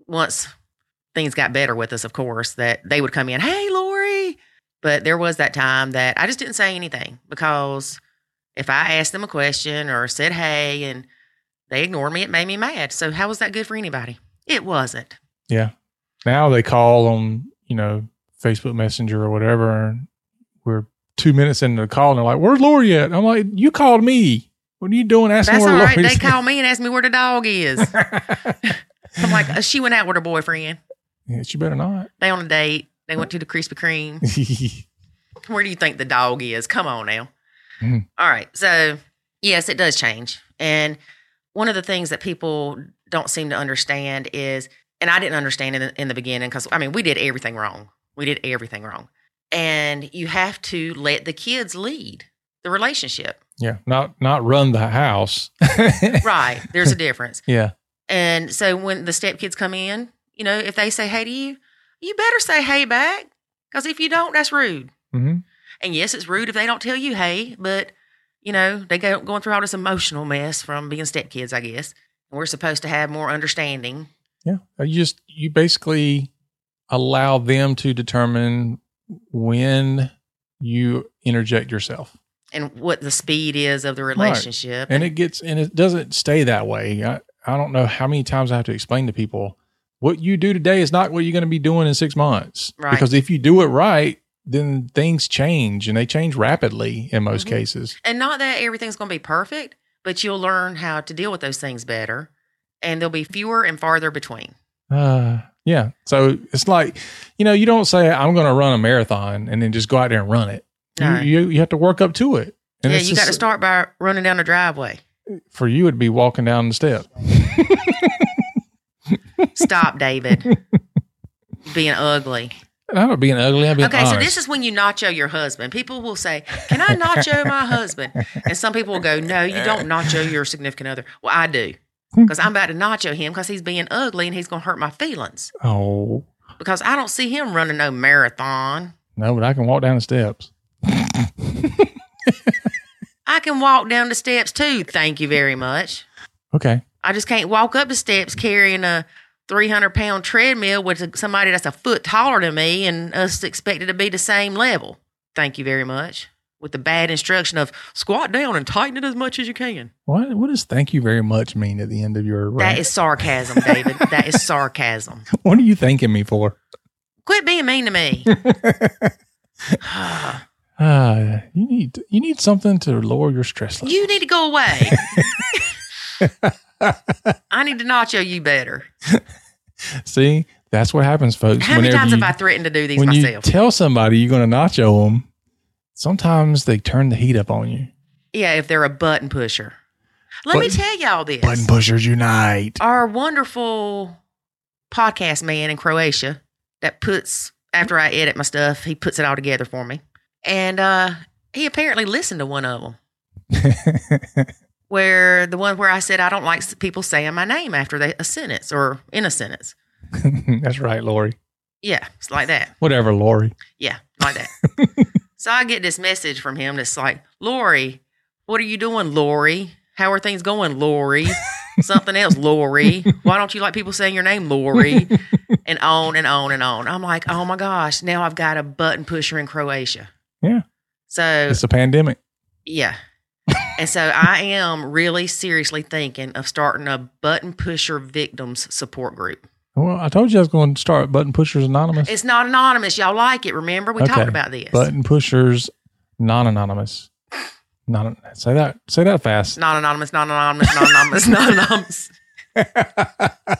once things got better with us, of course, that they would come in, hey, Lori. But there was that time that I just didn't say anything because if I asked them a question or said hey and they ignored me, it made me mad. So, how was that good for anybody? It wasn't. Yeah. Now they call on, you know, Facebook Messenger or whatever. And we're two minutes into the call and they're like, Where's Lori at? I'm like, You called me. What are you doing asking That's where all right. Lori's They call me and ask me where the dog is. I'm like, uh, she went out with her boyfriend. Yeah, she better not. They on a date. They went to the Krispy Kreme. Where do you think the dog is? Come on now. Mhm. All right. So, yes, it does change. And one of the things that people don't seem to understand is, and I didn't understand in the, in the beginning because, I mean, we did everything wrong. We did everything wrong. And you have to let the kids lead the relationship. yeah. Not not run the house. Right. There's a difference. Yeah. And so when the stepkids come in, you know, if they say hey to you, you better say hey back. Because if you don't, that's rude. hmm And yes, it's rude if they don't tell you hey, but you know, they go going through all this emotional mess from being stepkids, I guess. And we're supposed to have more understanding. Yeah. You just you basically allow them to determine when you interject yourself. and what the speed is of the relationship. and it gets and it doesn't stay that way. I, I don't know how many times I have to explain to people what you do today is not what you're going to be doing in six months. Right. Because if you do it right, then things change and they change rapidly in most Mhm. cases. And not that everything's going to be perfect, but you'll learn how to deal with those things better. And there'll be fewer and farther between. Uh, yeah. So it's like, you know, you don't say I'm going to run a marathon and then just go out there and run it. No. You, you you have to work up to it. And yeah, you got to start by running down the driveway. For you, it'd be walking down the step. Stop, David. Being ugly. I'm not being ugly. I'm being Okay, honest. so this is when you nacho your husband. People will say, Can I nacho my husband? And some people will go, No, you don't nacho your significant other. Well, I do. Because I'm about to nacho him because he's being ugly and he's going to hurt my feelings. oh Because I don't see him running no marathon. no, but I can walk down the steps. I can walk down the steps too. Thank you very much. Okay. I just can't walk up the steps carrying a 300 pound treadmill with somebody that's a foot taller than me and us expected to be the same level. Thank you very much. With the bad instruction of squat down and tighten it as much as you can. What what does thank you very much mean at the end of your rant? That is sarcasm, David. that is sarcasm. what are you thanking me for? Quit being mean to me. Ah, you need you need something to lower your stress level. you need to go away. I need to nacho you better. See, that's what happens, folks. How many Whenever times you, have I threatened to do these when you myself? tell somebody you're going to nacho them, sometimes they turn the heat up on you. yeah, if they're a button pusher. Let me tell y'all this. Button pushers unite. our wonderful podcast man in Croatia that puts after I edit my stuff, he puts it all together for me. And uh he apparently listened to one of them where the one where I said I don't like people saying my name after they, a sentence or in a sentence. that's right, Lori. Yeah, it's like that. Whatever, Lori. Yeah, like that. so I get this message from him that's like, Lori, what are you doing, Lori? How are things going, Lori? Something else, Lori. Why don't you like people saying your name, Lori? And on and on and on. I'm like, oh my gosh, now I've got a button pusher in Croatia. Yeah. So, It's a pandemic. yeah. And so I am really seriously thinking of starting a button pusher victims support group. Well, I told you I was going to start Button Pushers Anonymous. It's not anonymous. Y'all like it. Remember, we Okay. talked about this. Button Pushers Non Anonymous. Non say that say that fast. Not anonymous, not anonymous, not anonymous, not anonymous.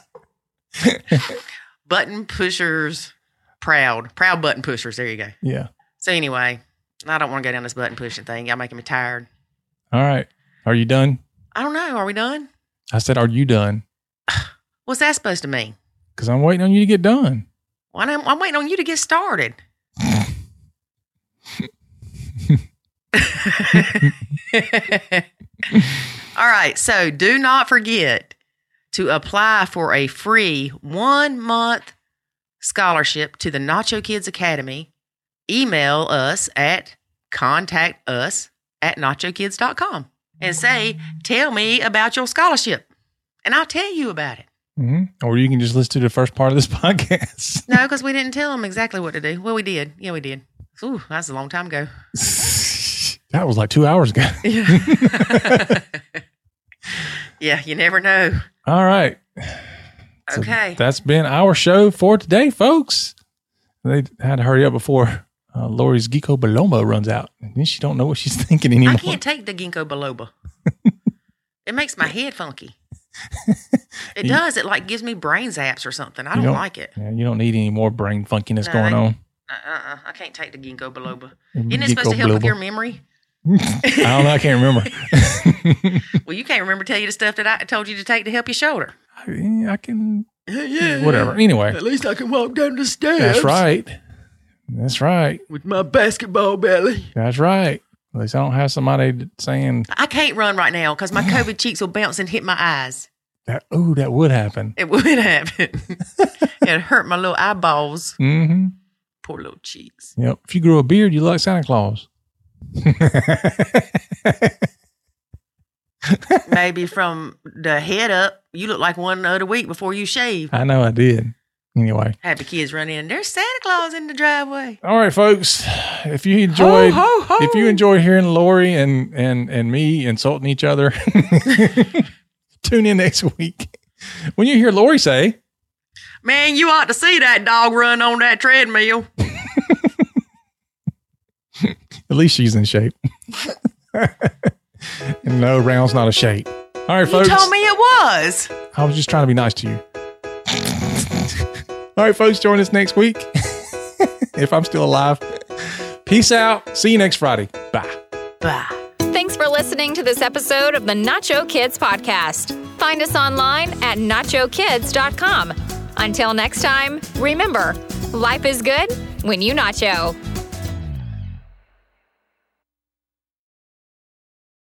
button pushers, proud, proud button pushers. There you go. Yeah. So anyway, I don't want to go down this button pushing thing. Y'all making me tired. All right. Are you done? I don't know. Are we done? I said, Are you done? What's that supposed to mean? Because I'm waiting on you to get done. Well, I'm, I'm waiting on you to get started. All right. So do not forget to apply for a free one month scholarship to the Nacho Kids Academy. Email us at contact us at nachokids.com and say, Tell me about your scholarship. And I'll tell you about it. hmm Or you can just listen to the first part of this podcast. No, because we didn't tell them exactly what to do. Well, we did. Yeah, we did. Ooh, that's a long time ago. that was like two hours ago. Yeah. yeah, you never know. All right. So Okay. That's been our show for today, folks. They had to hurry up before uh, Lori's ginkgo biloba runs out. And then she don't know what she's thinking anymore. I can't take the ginkgo biloba. it makes my head funky. It You- does. It like gives me brain zaps or something. I don't, don't- like it. Yeah, you don't need any more brain funkiness No, going I- on. Uh-uh. I can't take the ginkgo biloba. Isn't it supposed to help with your memory? I don't know. I can't remember. Well, you can't remember to tell you the stuff that I told you to take to help your shoulder. I can, Yeah, yeah. whatever. Anyway, At least I can walk down the stairs. that's right. That's right. With my basketball belly. That's right. At least I don't have somebody saying I can't run right now because my COVID cheeks will bounce and hit my eyes. that. Oh, that would happen. It would happen. it hurt my little eyeballs. Mm-hmm. Poor little cheeks. Yep. If you grew a beard, you look like Santa Claus. Maybe from the head up, you look like one the other week before you shave. I know I did. Anyway. The kids run in. There's Santa Claus in the driveway. All right, folks. If you enjoyed ho, ho. if you enjoy hearing Lori and and and me insulting each other, tune in next week. When you hear Lori say, Man, you ought to see that dog run on that treadmill. at least she's in shape. no, round's not a shape. All right, You folks. told me it was. I was just trying to be nice to you. All right, folks, join us next week if I'm still alive. Peace out. See you next Friday. Bye. Bye. Thanks for listening to this episode of the Nacho Kids Podcast. Find us online at nachokids.com. Until next time, remember, life is good when you nacho.